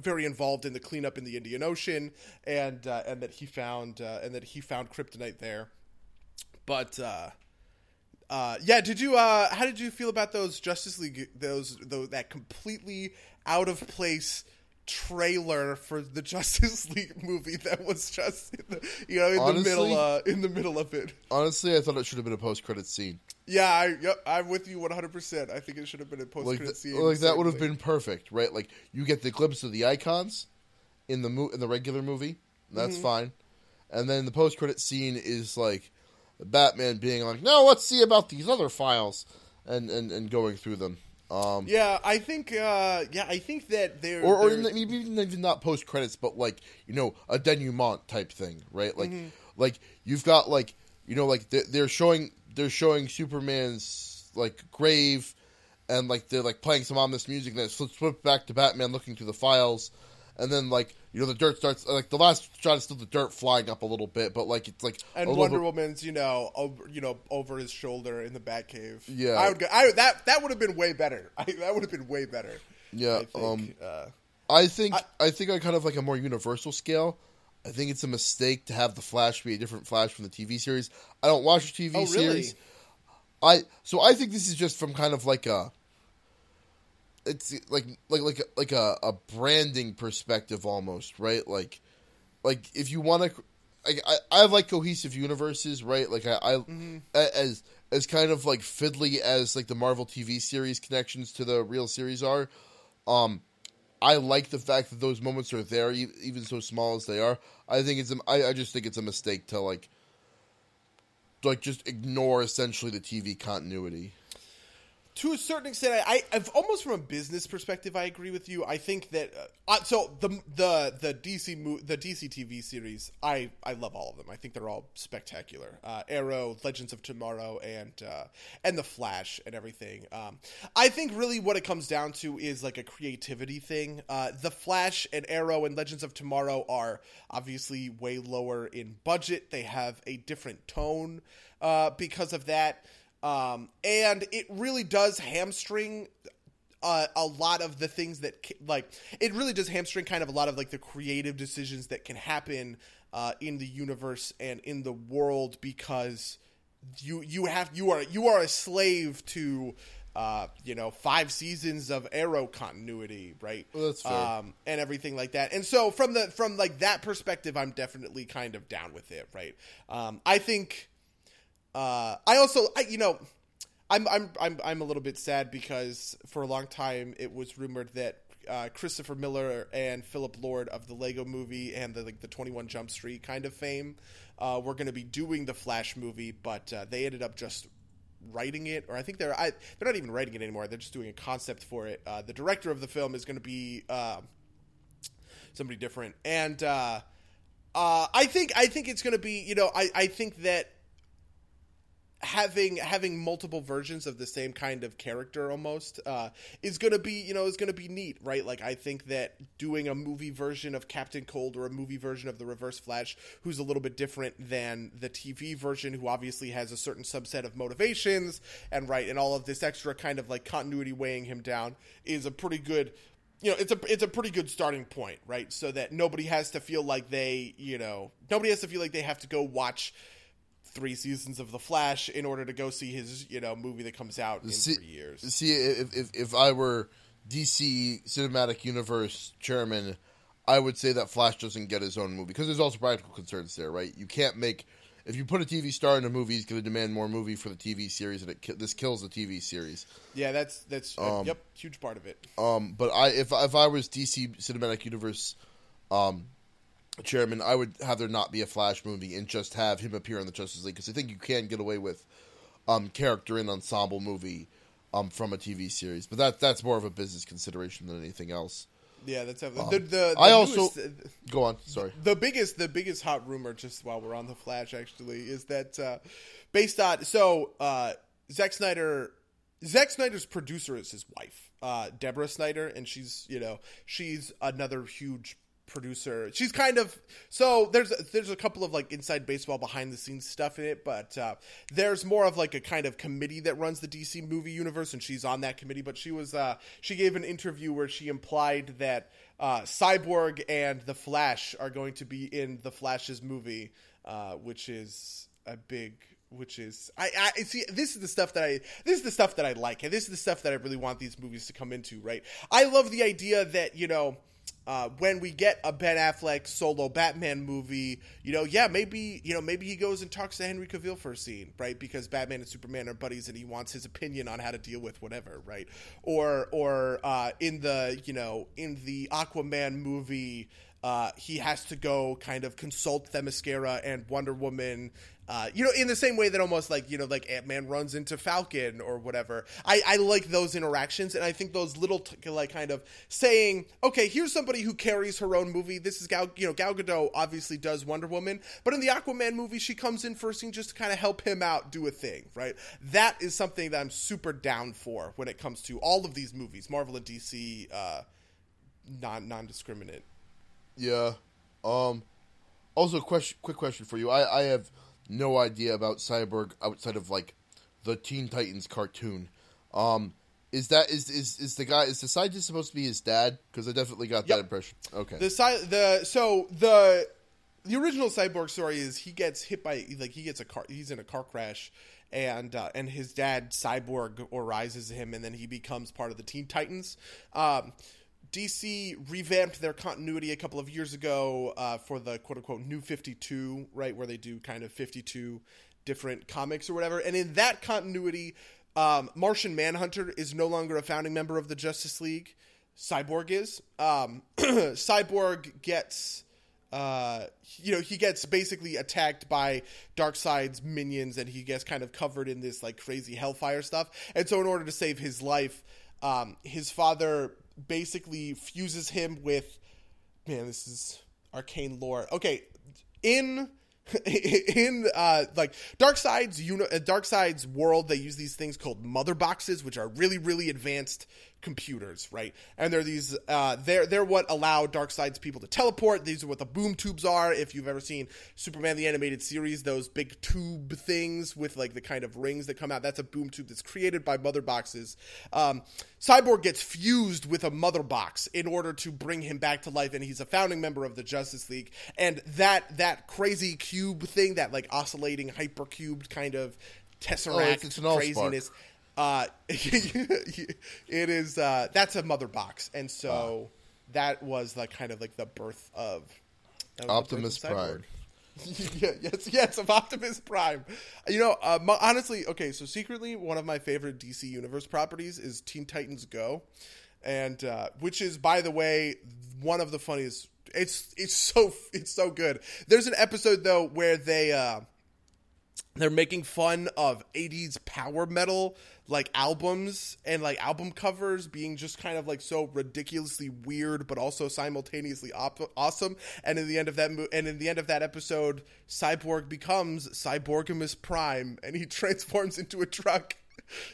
very involved in the cleanup in the Indian Ocean, and uh, and that he found uh, and that he found kryptonite there. But uh, uh, yeah, did you? Uh, how did you feel about those Justice League? Those, those that completely out of place trailer for the Justice League movie that was just in the, you know in honestly, the middle uh, in the middle of it. Honestly, I thought it should have been a post credit scene. Yeah, I, yep, I'm with you 100. percent I think it should have been a post like scene. Like that would have been perfect, right? Like you get the glimpse of the icons in the mo- in the regular movie. That's mm-hmm. fine, and then the post credit scene is like Batman being like, "No, let's see about these other files," and and, and going through them. Um, Yeah, I think. Uh, yeah, I think that they're or or maybe even not post credits, but like you know a denouement type thing, right? Like Mm-hmm. like you've got like you know like they're, they're showing they're showing Superman's like grave, and like they're like playing some ominous music, and then it flips flip back to Batman looking through the files, and then like you know the dirt starts like the last shot is still the dirt flying up a little bit, but like it's like and Wonder bit- Woman's, you know, over, you know, over his shoulder in the Batcave. Yeah. I would go. I that that would have been way better. I, that would have been way better. Yeah, I think. um, uh, I think I, think on kind of like a more universal scale. I think it's a mistake to have the Flash be a different Flash from the TV series. I don't watch the TV Oh, really? series. I so I think this is just from kind of like a it's like like like like a, a branding perspective almost, right? Like like if you want to like I, I like cohesive universes, right? Like I, I a- as as kind of like fiddly as like the Marvel TV series connections to the real series are. Um, I like the fact that those moments are there, even so small as they are. I think it's a, I, I just think it's a mistake to like like just ignore essentially the TV continuity. To a certain extent, I, I've almost from a business perspective, I agree with you. I think that uh, so the the the DC the DC TV series, I I love all of them. I think they're all spectacular. Uh, Arrow, Legends of Tomorrow, and uh, and the Flash and everything. Um, I think really what it comes down to is like a creativity thing. Uh, the Flash and Arrow and Legends of Tomorrow are obviously way lower in budget. They have a different tone uh, because of that. Um, and it really does hamstring uh, a lot of the things that like it really does hamstring kind of a lot of like the creative decisions that can happen uh, in the universe and in the world because you you have you are you are a slave to uh, you know five seasons of arrow continuity right? Well, that's fair. um, and everything like that. And so from the from like that perspective i'm definitely kind of down with it right? Um, i think uh, I also, I, you know, I'm, I'm, I'm, I'm a little bit sad because for a long time it was rumored that uh, Christopher Miller and Philip Lord of the Lego Movie and the like the Twenty One Jump Street kind of fame uh, were going to be doing the Flash movie, but uh, they ended up just writing it, or I think they're I, they're not even writing it anymore. They're just doing a concept for it. Uh, the director of the film is going to be uh, somebody different, and uh, uh, I think I think it's going to be you know I, I think that having having multiple versions of the same kind of character almost uh, is to be you know is to be neat right? Like i think that doing a movie version of captain cold or a movie version of the reverse flash who's a little bit different than the tv version who obviously has a certain subset of motivations and right and all of this extra kind of like continuity weighing him down is a pretty good you know it's a it's a pretty good starting point right? So that nobody has to feel like they you know nobody has to feel like they have to go watch three seasons of The Flash in order to go see his you know movie that comes out in See, three years. see if, if if I were DC Cinematic Universe chairman, I would say that Flash doesn't get his own movie because there's also practical concerns there, right? You can't make if you put a TV star in a movie, he's going to demand more movie for the TV series, and it ki- this kills the TV series. Yeah, that's that's uh, yep, huge part of it. Um, but I if if I was DC Cinematic Universe um, chairman, I would have there not be a Flash movie and just have him appear in the Justice League because I think you can get away with um, character in ensemble movie um, from a TV series. But that that's more of a business consideration than anything else. Yeah, that's the, the, the I the also go on. Sorry. the biggest the biggest hot rumor just while we're on the Flash actually is that uh, based on so uh, Zack Snyder Zack Snyder's producer is his wife uh, Deborah Snyder and she's you know she's another huge producer. She's kind of so there's there's a couple of like inside baseball behind the scenes stuff in it but uh, there's more of like a kind of committee that runs the DC movie universe and she's on that committee but she was uh, she gave an interview where she implied that uh, Cyborg and the Flash are going to be in the Flash's movie uh, which is a big which is I, I see this is the stuff that I this is the stuff that I like and this is the stuff that I really want these movies to come into right? I love the idea that you know uh, when we get a Ben Affleck solo Batman movie, you know, yeah, maybe you know, maybe he goes and talks to Henry Cavill for a scene, right? Because Batman and Superman are buddies, and he wants his opinion on how to deal with whatever, right? Or, or uh, in the you know, in the Aquaman movie, uh, he has to go kind of consult Themyscira and Wonder Woman. Uh, you know, in the same way that almost like you know, like Ant Man runs into Falcon or whatever. I, I like those interactions, and I think those little t- like kind of saying, okay, here's somebody who carries her own movie. This is Gal, you know, Gal Gadot obviously does Wonder Woman, but in the Aquaman movie, she comes in first and just to kind of help him out do a thing, right? That is something that I'm super down for when it comes to all of these movies, Marvel and DC, uh, non non discriminate. Yeah. Um. Also, question. Quick question for you. I I have no idea about Cyborg outside of like the Teen Titans cartoon. Um. Is that is is is the guy is the scientist supposed to be his dad? Because I definitely got Yep. that impression. Okay. The cy- the so the the original cyborg story is he gets hit by like he gets a car he's in a car crash and uh, and his dad cyborg arises him and then he becomes part of the Teen Titans. Um, DC revamped their continuity a couple of years ago uh, for the quote unquote New Fifty Two, right, where they do kind of fifty two different comics or whatever. And in that continuity, um, Martian Manhunter is no longer a founding member of the Justice League. Cyborg is. Um, Cyborg gets, uh, you know, he gets basically attacked by Darkseid's minions, and he gets kind of covered in this like crazy hellfire stuff. And so, in order to save his life, um, his father basically fuses him with. Man, this is arcane lore. Okay, in in uh like Darkseid's you know dark sides world they use these things called mother boxes which are really really advanced computers right? And they're these uh they're they're what allow Darkseid's people to teleport. These are what the boom tubes are. If you've ever seen Superman the animated series those big tube things with like the kind of rings that come out that's a boom tube that's created by mother boxes. Um Cyborg gets fused with a mother box in order to bring him back to life and he's a founding member of the Justice League. And that that crazy cube thing that like oscillating hypercubed kind of tesseract Oh, it's- it's an Allspark. Uh it is uh that's a mother box and so that was like kind of like the birth of the birth Optimus of Prime. Yeah, yes, yes, of Optimus Prime. You know, uh, mo- honestly, okay, so secretly, one of my favorite DC Universe properties is Teen Titans Go, and uh, which is, by the way, one of the funniest. It's it's so it's so good. There's an episode though where they uh, they're making fun of 80s power metal like albums and like album covers being just kind of like so ridiculously weird but also simultaneously op- awesome. And in the end of that mo- and in the end of that episode cyborg becomes cyborgimus prime and he transforms into a truck.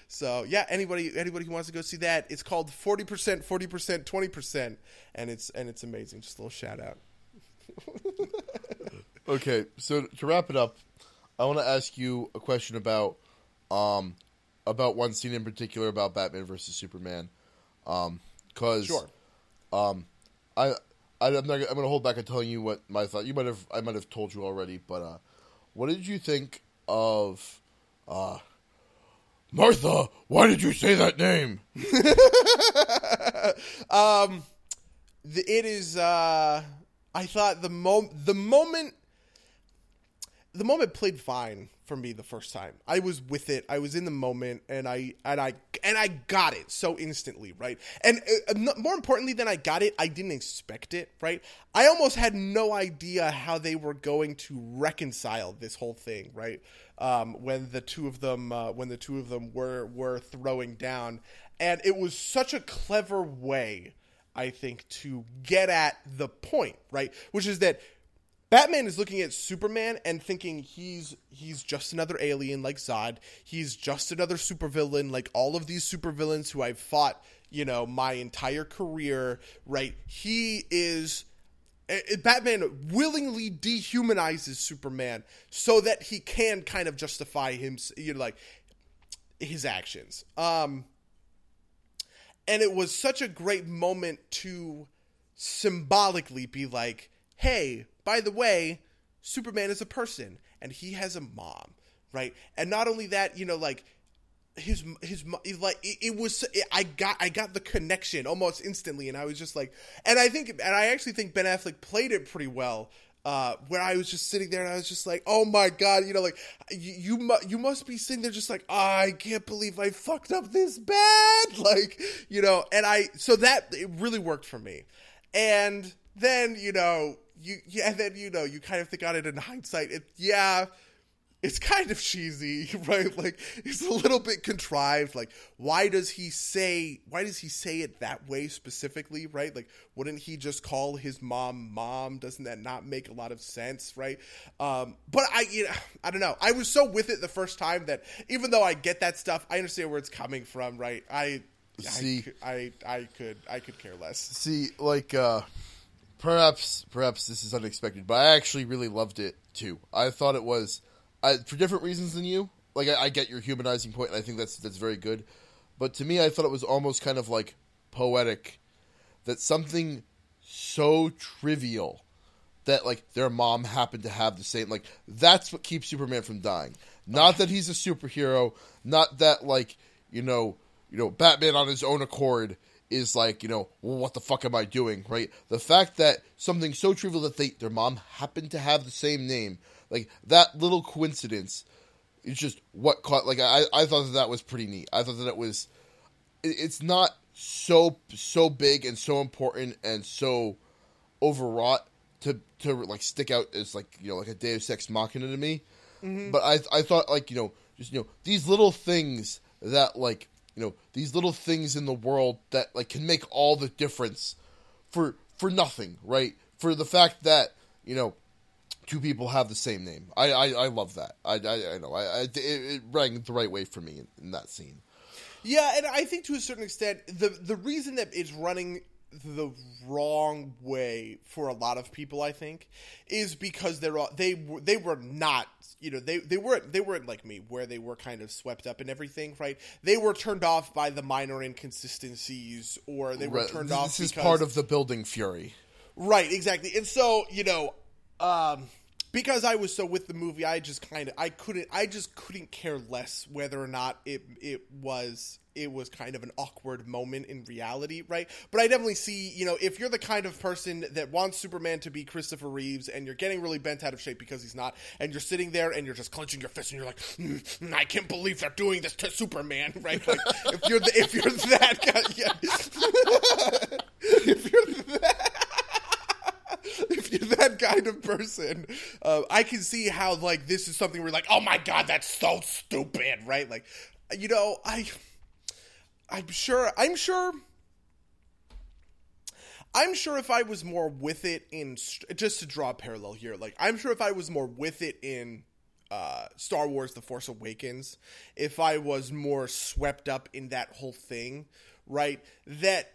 So yeah anybody anybody who wants to go see that it's called 40% 40% 20% and it's and it's amazing. Just a little shout out. Okay, so to wrap it up, I want to ask you a question about um about one scene in particular about Batman versus Superman. Um, cause sure um, I, I I'm not. I'm going to hold back on telling you what my thought. You might have. I might have told you already, but uh, what did you think of uh, Martha? Why did you say that name? um the, it is uh i thought the mo the moment the moment played fine for me the first time. I was with it. I was in the moment and i and i and i got it so instantly right? And uh, more importantly than i got it i didn't expect it right? I almost had no idea how they were going to reconcile this whole thing right? Um, when the two of them uh, when the two of them were were throwing down. And it was such a clever way I think, to get at the point, right? Which is that Batman is looking at Superman and thinking he's he's just another alien like Zod. He's just another supervillain like all of these supervillains who I've fought, you know, my entire career, right? He is eh, eh, Batman willingly dehumanizes Superman so that he can kind of justify him, you know, like his actions. Um and it was such a great moment to symbolically be like, hey, by the way, Superman is a person and he has a mom, right? And not only that, you know, like his his like it, it was it, I got I got the connection almost instantly, and I was just like, and I think and I actually think Ben Affleck played it pretty well. Uh, where I was just sitting there and I was just like, oh my god, you know, like you you, mu- you must be sitting there just like, I can't believe I fucked up this bad, like you know, and I so that it really worked for me, and then you know you yeah, and then you know you kind of think on it in hindsight. It yeah, it's kind of cheesy, right? Like it's a little bit contrived. Like why does he say why does he say it that way specifically, right? Like wouldn't he just call his mom mom? Doesn't that not make a lot of sense, right? Um, but I you know, I don't know. I was so with it the first time that even though I get that stuff, I understand where it's coming from, right? I See- I, I I could I could care less. See, like, uh, perhaps, perhaps this is unexpected, but I actually really loved it too. I thought it was, I, for different reasons than you. Like, I, I get your humanizing point, and I think that's that's very good. But to me, I thought it was almost kind of like poetic that something so trivial that like their mom happened to have the same like that's what keeps Superman from dying. Not that he's a superhero, not that like, you know, you know, Batman on his own accord is like, you know, well, what the fuck am I doing, right? The fact that something so trivial that they their mom happened to have the same name, like that little coincidence is just what caught like I I thought that that was pretty neat. I thought that it was it- it's not so so big and so important and so overwrought to to like stick out as like you know like a day Deus Ex Machina to me. Mm-hmm. But I I thought like you know just you know these little things that like you know these little things in the world that like can make all the difference for for nothing right for the fact that you know two people have the same name. I I, I love that. I I, I know I, I it, it rang the right way for me in, in that scene. Yeah, and I think to a certain extent, the the reason that it's running the wrong way for a lot of people, I think, is because they're all, they were- they were not, you know, they they weren't they weren't like me where they were kind of swept up in everything, right? They were turned off by the minor inconsistencies, or they were turned this off. This is because, part of the building fury. Right, exactly. And so, you know, um, because I was so with the movie, I just kind of I couldn't I just couldn't care less whether or not it it was it was kind of an awkward moment in reality, right? But I definitely see, you know, if you're the kind of person that wants Superman to be Christopher Reeves and you're getting really bent out of shape because he's not, and you're sitting there and you're just clenching your fist and you're like, "Mm, I can't believe they're doing this to Superman, right? Like if you're the, if you're that guy, yeah. if you're that if you're that kind of person, uh, I can see how like this is something where like, oh my god, that's so stupid, right? Like, you know, I, I'm sure, I'm sure, I'm sure if I was more with it in just to draw a parallel here, like I'm sure if I was more with it in uh, Star Wars: The Force Awakens, if I was more swept up in that whole thing, right? That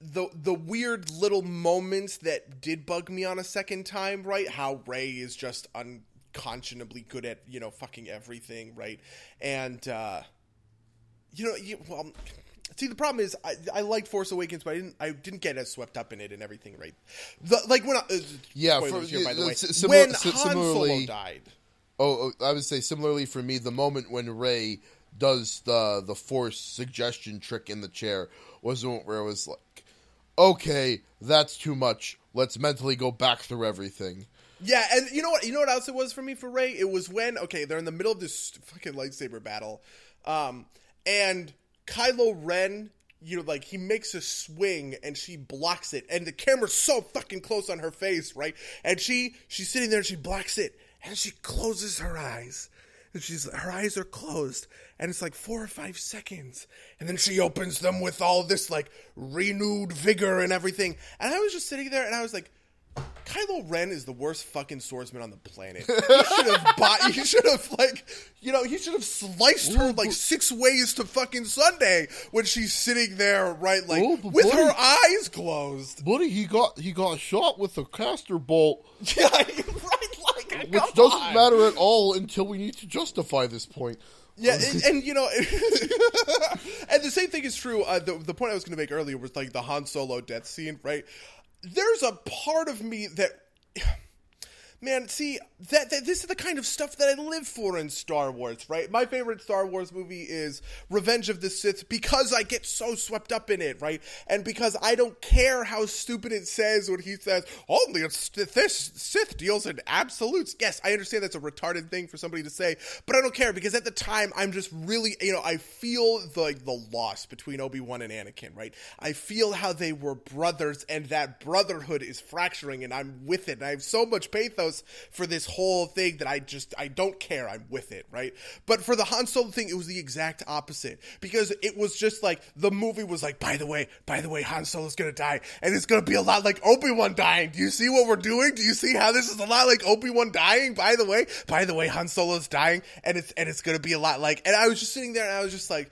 the the weird little moments that did bug me on a second time, right? How Rey is just unconscionably good at you know fucking everything, right? And uh, you know, you, well, see, the problem is I, I liked Force Awakens, but I didn't I didn't get as swept up in it and everything, right? The, like when I, uh, Yeah, for- here, by the way, when Han similarly- Solo died. Oh, oh, I would say similarly for me, the moment when Rey does the the force suggestion trick in the chair was the moment where it was like, okay, that's too much. Let's mentally go back through everything. Yeah, and you know what? You know what else it was for me for Rey? It was when okay, they're in the middle of this fucking lightsaber battle, um, and Kylo Ren, you know, like he makes a swing and she blocks it, and the camera's so fucking close on her face, right? And she she's sitting there and she blocks it, and she closes her eyes. And she's her eyes are closed, and it's like four or five seconds, and then she opens them with all this like renewed vigor and everything. And I was just sitting there, and I was like, Kylo Ren is the worst fucking swordsman on the planet. He should have bought. He should have like, you know, he should have sliced her like six ways to fucking Sunday when she's sitting there, right, like Oh, with buddy- her eyes closed. Buddy, he got he got shot with a caster bolt, Yeah, right. Like, which doesn't on. matter at all until we need to justify this point. Yeah, and, and you know, and the same thing is true. Uh, the the point I was going to make earlier was like the Han Solo death scene, right? There's a part of me that Man, see that, that this is the kind of stuff that I live for in Star Wars, right? My favorite Star Wars movie is Revenge of the Sith because I get so swept up in it, right? And because I don't care how stupid it says when he says oh, only a this Sith deals in absolutes. Yes, I understand that's a retarded thing for somebody to say, but I don't care because at the time I'm just really, you know, I feel the the loss between Obi Wan and Anakin, right? I feel how they were brothers, and that brotherhood is fracturing, and I'm with it. And I have so much pathos for this whole thing that I just I don't care. I'm with it, right? But for the Han Solo thing, it was the exact opposite because it was just like the movie was like, by the way, by the way, Han Solo's gonna die, and it's gonna be a lot like Obi Wan dying. Do you see what we're doing? Do you see how this is a lot like Obi Wan dying? By the way, by the way, Han Solo's dying, and it's and it's gonna be a lot like. And I was just sitting there, and I was just like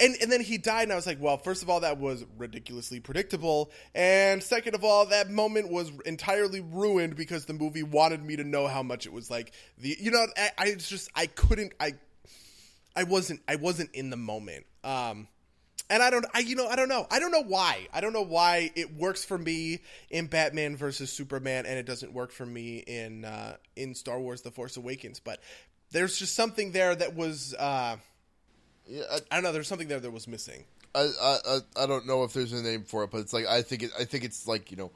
and and then he died and i was like well first of all that was ridiculously predictable and second of all that moment was entirely ruined because the movie wanted me to know how much it was like the you know i, I just i couldn't i i wasn't i wasn't in the moment um and I don't, I you know, I don't know, I don't know why. I don't know why it works for me in Batman versus Superman, and it doesn't work for me in uh, in Star Wars: The Force Awakens. But there's just something there that was uh, Yeah, I, I don't know. There's something there that was missing. I, I I- don't know if there's a name for it, but it's like I think it, I think it's like you know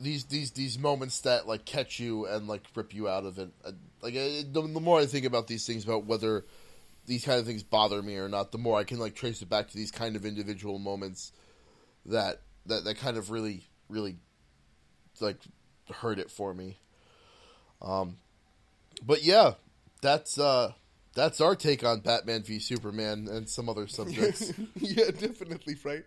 these these these moments that like catch you and like rip you out of it. Uh, Like I, the, the more I think about these things about whether these kind of things bother me or not, the more I can like trace it back to these kind of individual moments that that that kind of really really like hurt it for me. Um, but yeah, that's uh that's our take on Batman v Superman and some other subjects. yeah, definitely, right?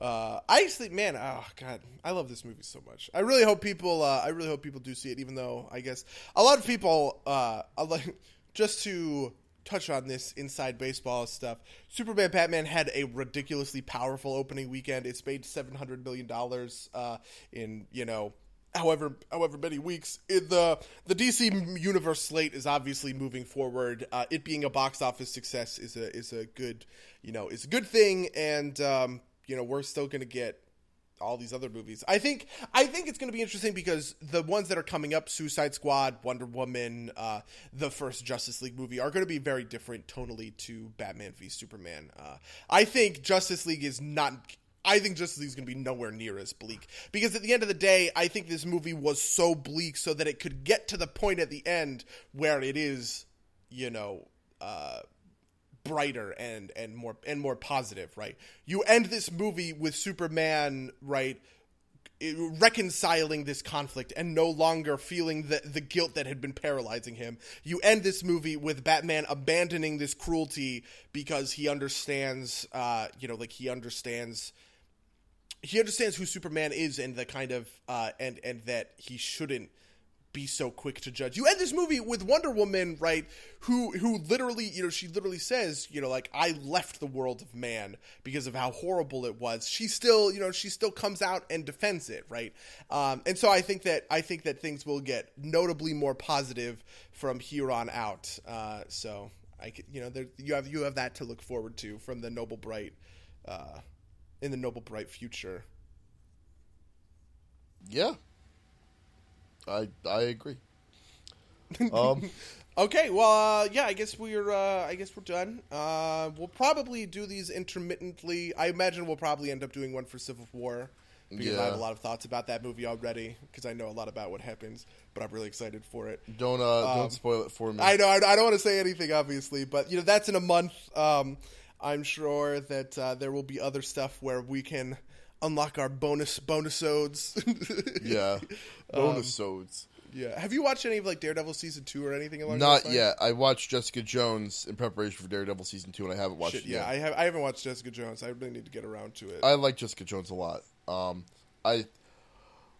Uh, I actually, man, oh god, I love this movie so much. I really hope people, uh, I really hope people do see it. Even though I guess a lot of people, uh, like just to touch on this inside baseball stuff. Superman Batman had a ridiculously powerful opening weekend. It's made seven hundred million dollars uh, in you know however however many weeks it, the the DC universe slate is obviously moving forward. Uh, it being a box office success is a is a good you know is a good thing, and um, you know we're still going to get all these other movies. I think I think it's going to be interesting because the ones that are coming up, Suicide Squad, Wonder Woman, uh, the first Justice League movie, are going to be very different tonally to Batman v Superman. Uh, I think Justice League is not. I think Justice League is going to be nowhere near as bleak because at the end of the day, I think this movie was so bleak so that it could get to the point at the end where it is, you know, uh, brighter and and more and more positive, right? You end this movie with Superman, right? reconciling this conflict and no longer feeling the the guilt that had been paralyzing him. You end this movie with Batman abandoning this cruelty because he understands uh you know like he understands he understands who Superman is and the kind of uh and and that he shouldn't be so quick to judge. You end this movie with Wonder Woman, right? Who who literally, you know, she literally says, you know, like I left the world of man because of how horrible it was. She still, you know, she still comes out and defends it, right? Um, and so I think that I think that things will get notably more positive from here on out. Uh, so I, you know, there, you have you have that to look forward to from the Noble Bright, uh, in the Noble Bright future. yeah, I I agree. Um, Okay, well, uh, yeah, I guess we're, uh, I guess we're done. Uh, we'll probably do these intermittently. I imagine we'll probably end up doing one for Civil War because I have a lot of thoughts about that movie already because I know a lot about what happens. But I'm really excited for it. don't uh, don't spoil it for me. I know I, I don't want to say anything, obviously, but you know that's in a month. Um, I'm sure that uh, there will be other stuff where we can unlock our bonus bonus odes. yeah, bonus sods. yeah. Have you watched any of like Daredevil season two or anything along Not yet. I watched Jessica Jones in preparation for Daredevil season two, and I haven't watched Shit, it yeah, yet. I have. I haven't watched Jessica Jones. I really need to get around to it. I like Jessica Jones a lot. Um, I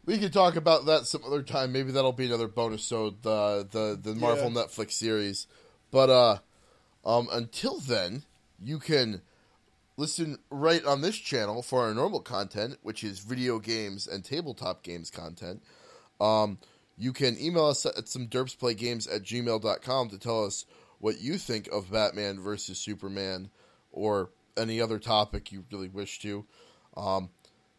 we could talk about that some other time. Maybe that'll be another bonus. So the the the Marvel Yeah. Netflix series. But uh, um, until then, you can listen right on this channel for our normal content, which is video games and tabletop games content. Um, you can email us at some derpsplaygames at gmail.com to tell us what you think of Batman versus Superman or any other topic you really wish to. Um,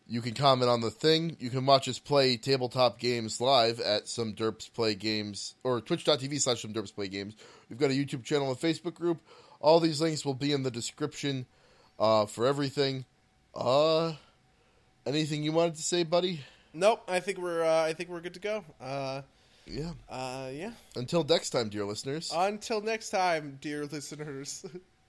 You can comment on the thing. You can watch us play tabletop games live at some derps play games or twitch.tv slash some derps play games. We've got a YouTube channel and Facebook group. All these links will be in the description uh, for everything. Uh, anything you wanted to say, buddy? Nope. I think we're uh, I think we're good to go. Uh, Yeah. uh, yeah. Until next time, dear listeners. Until next time, dear listeners.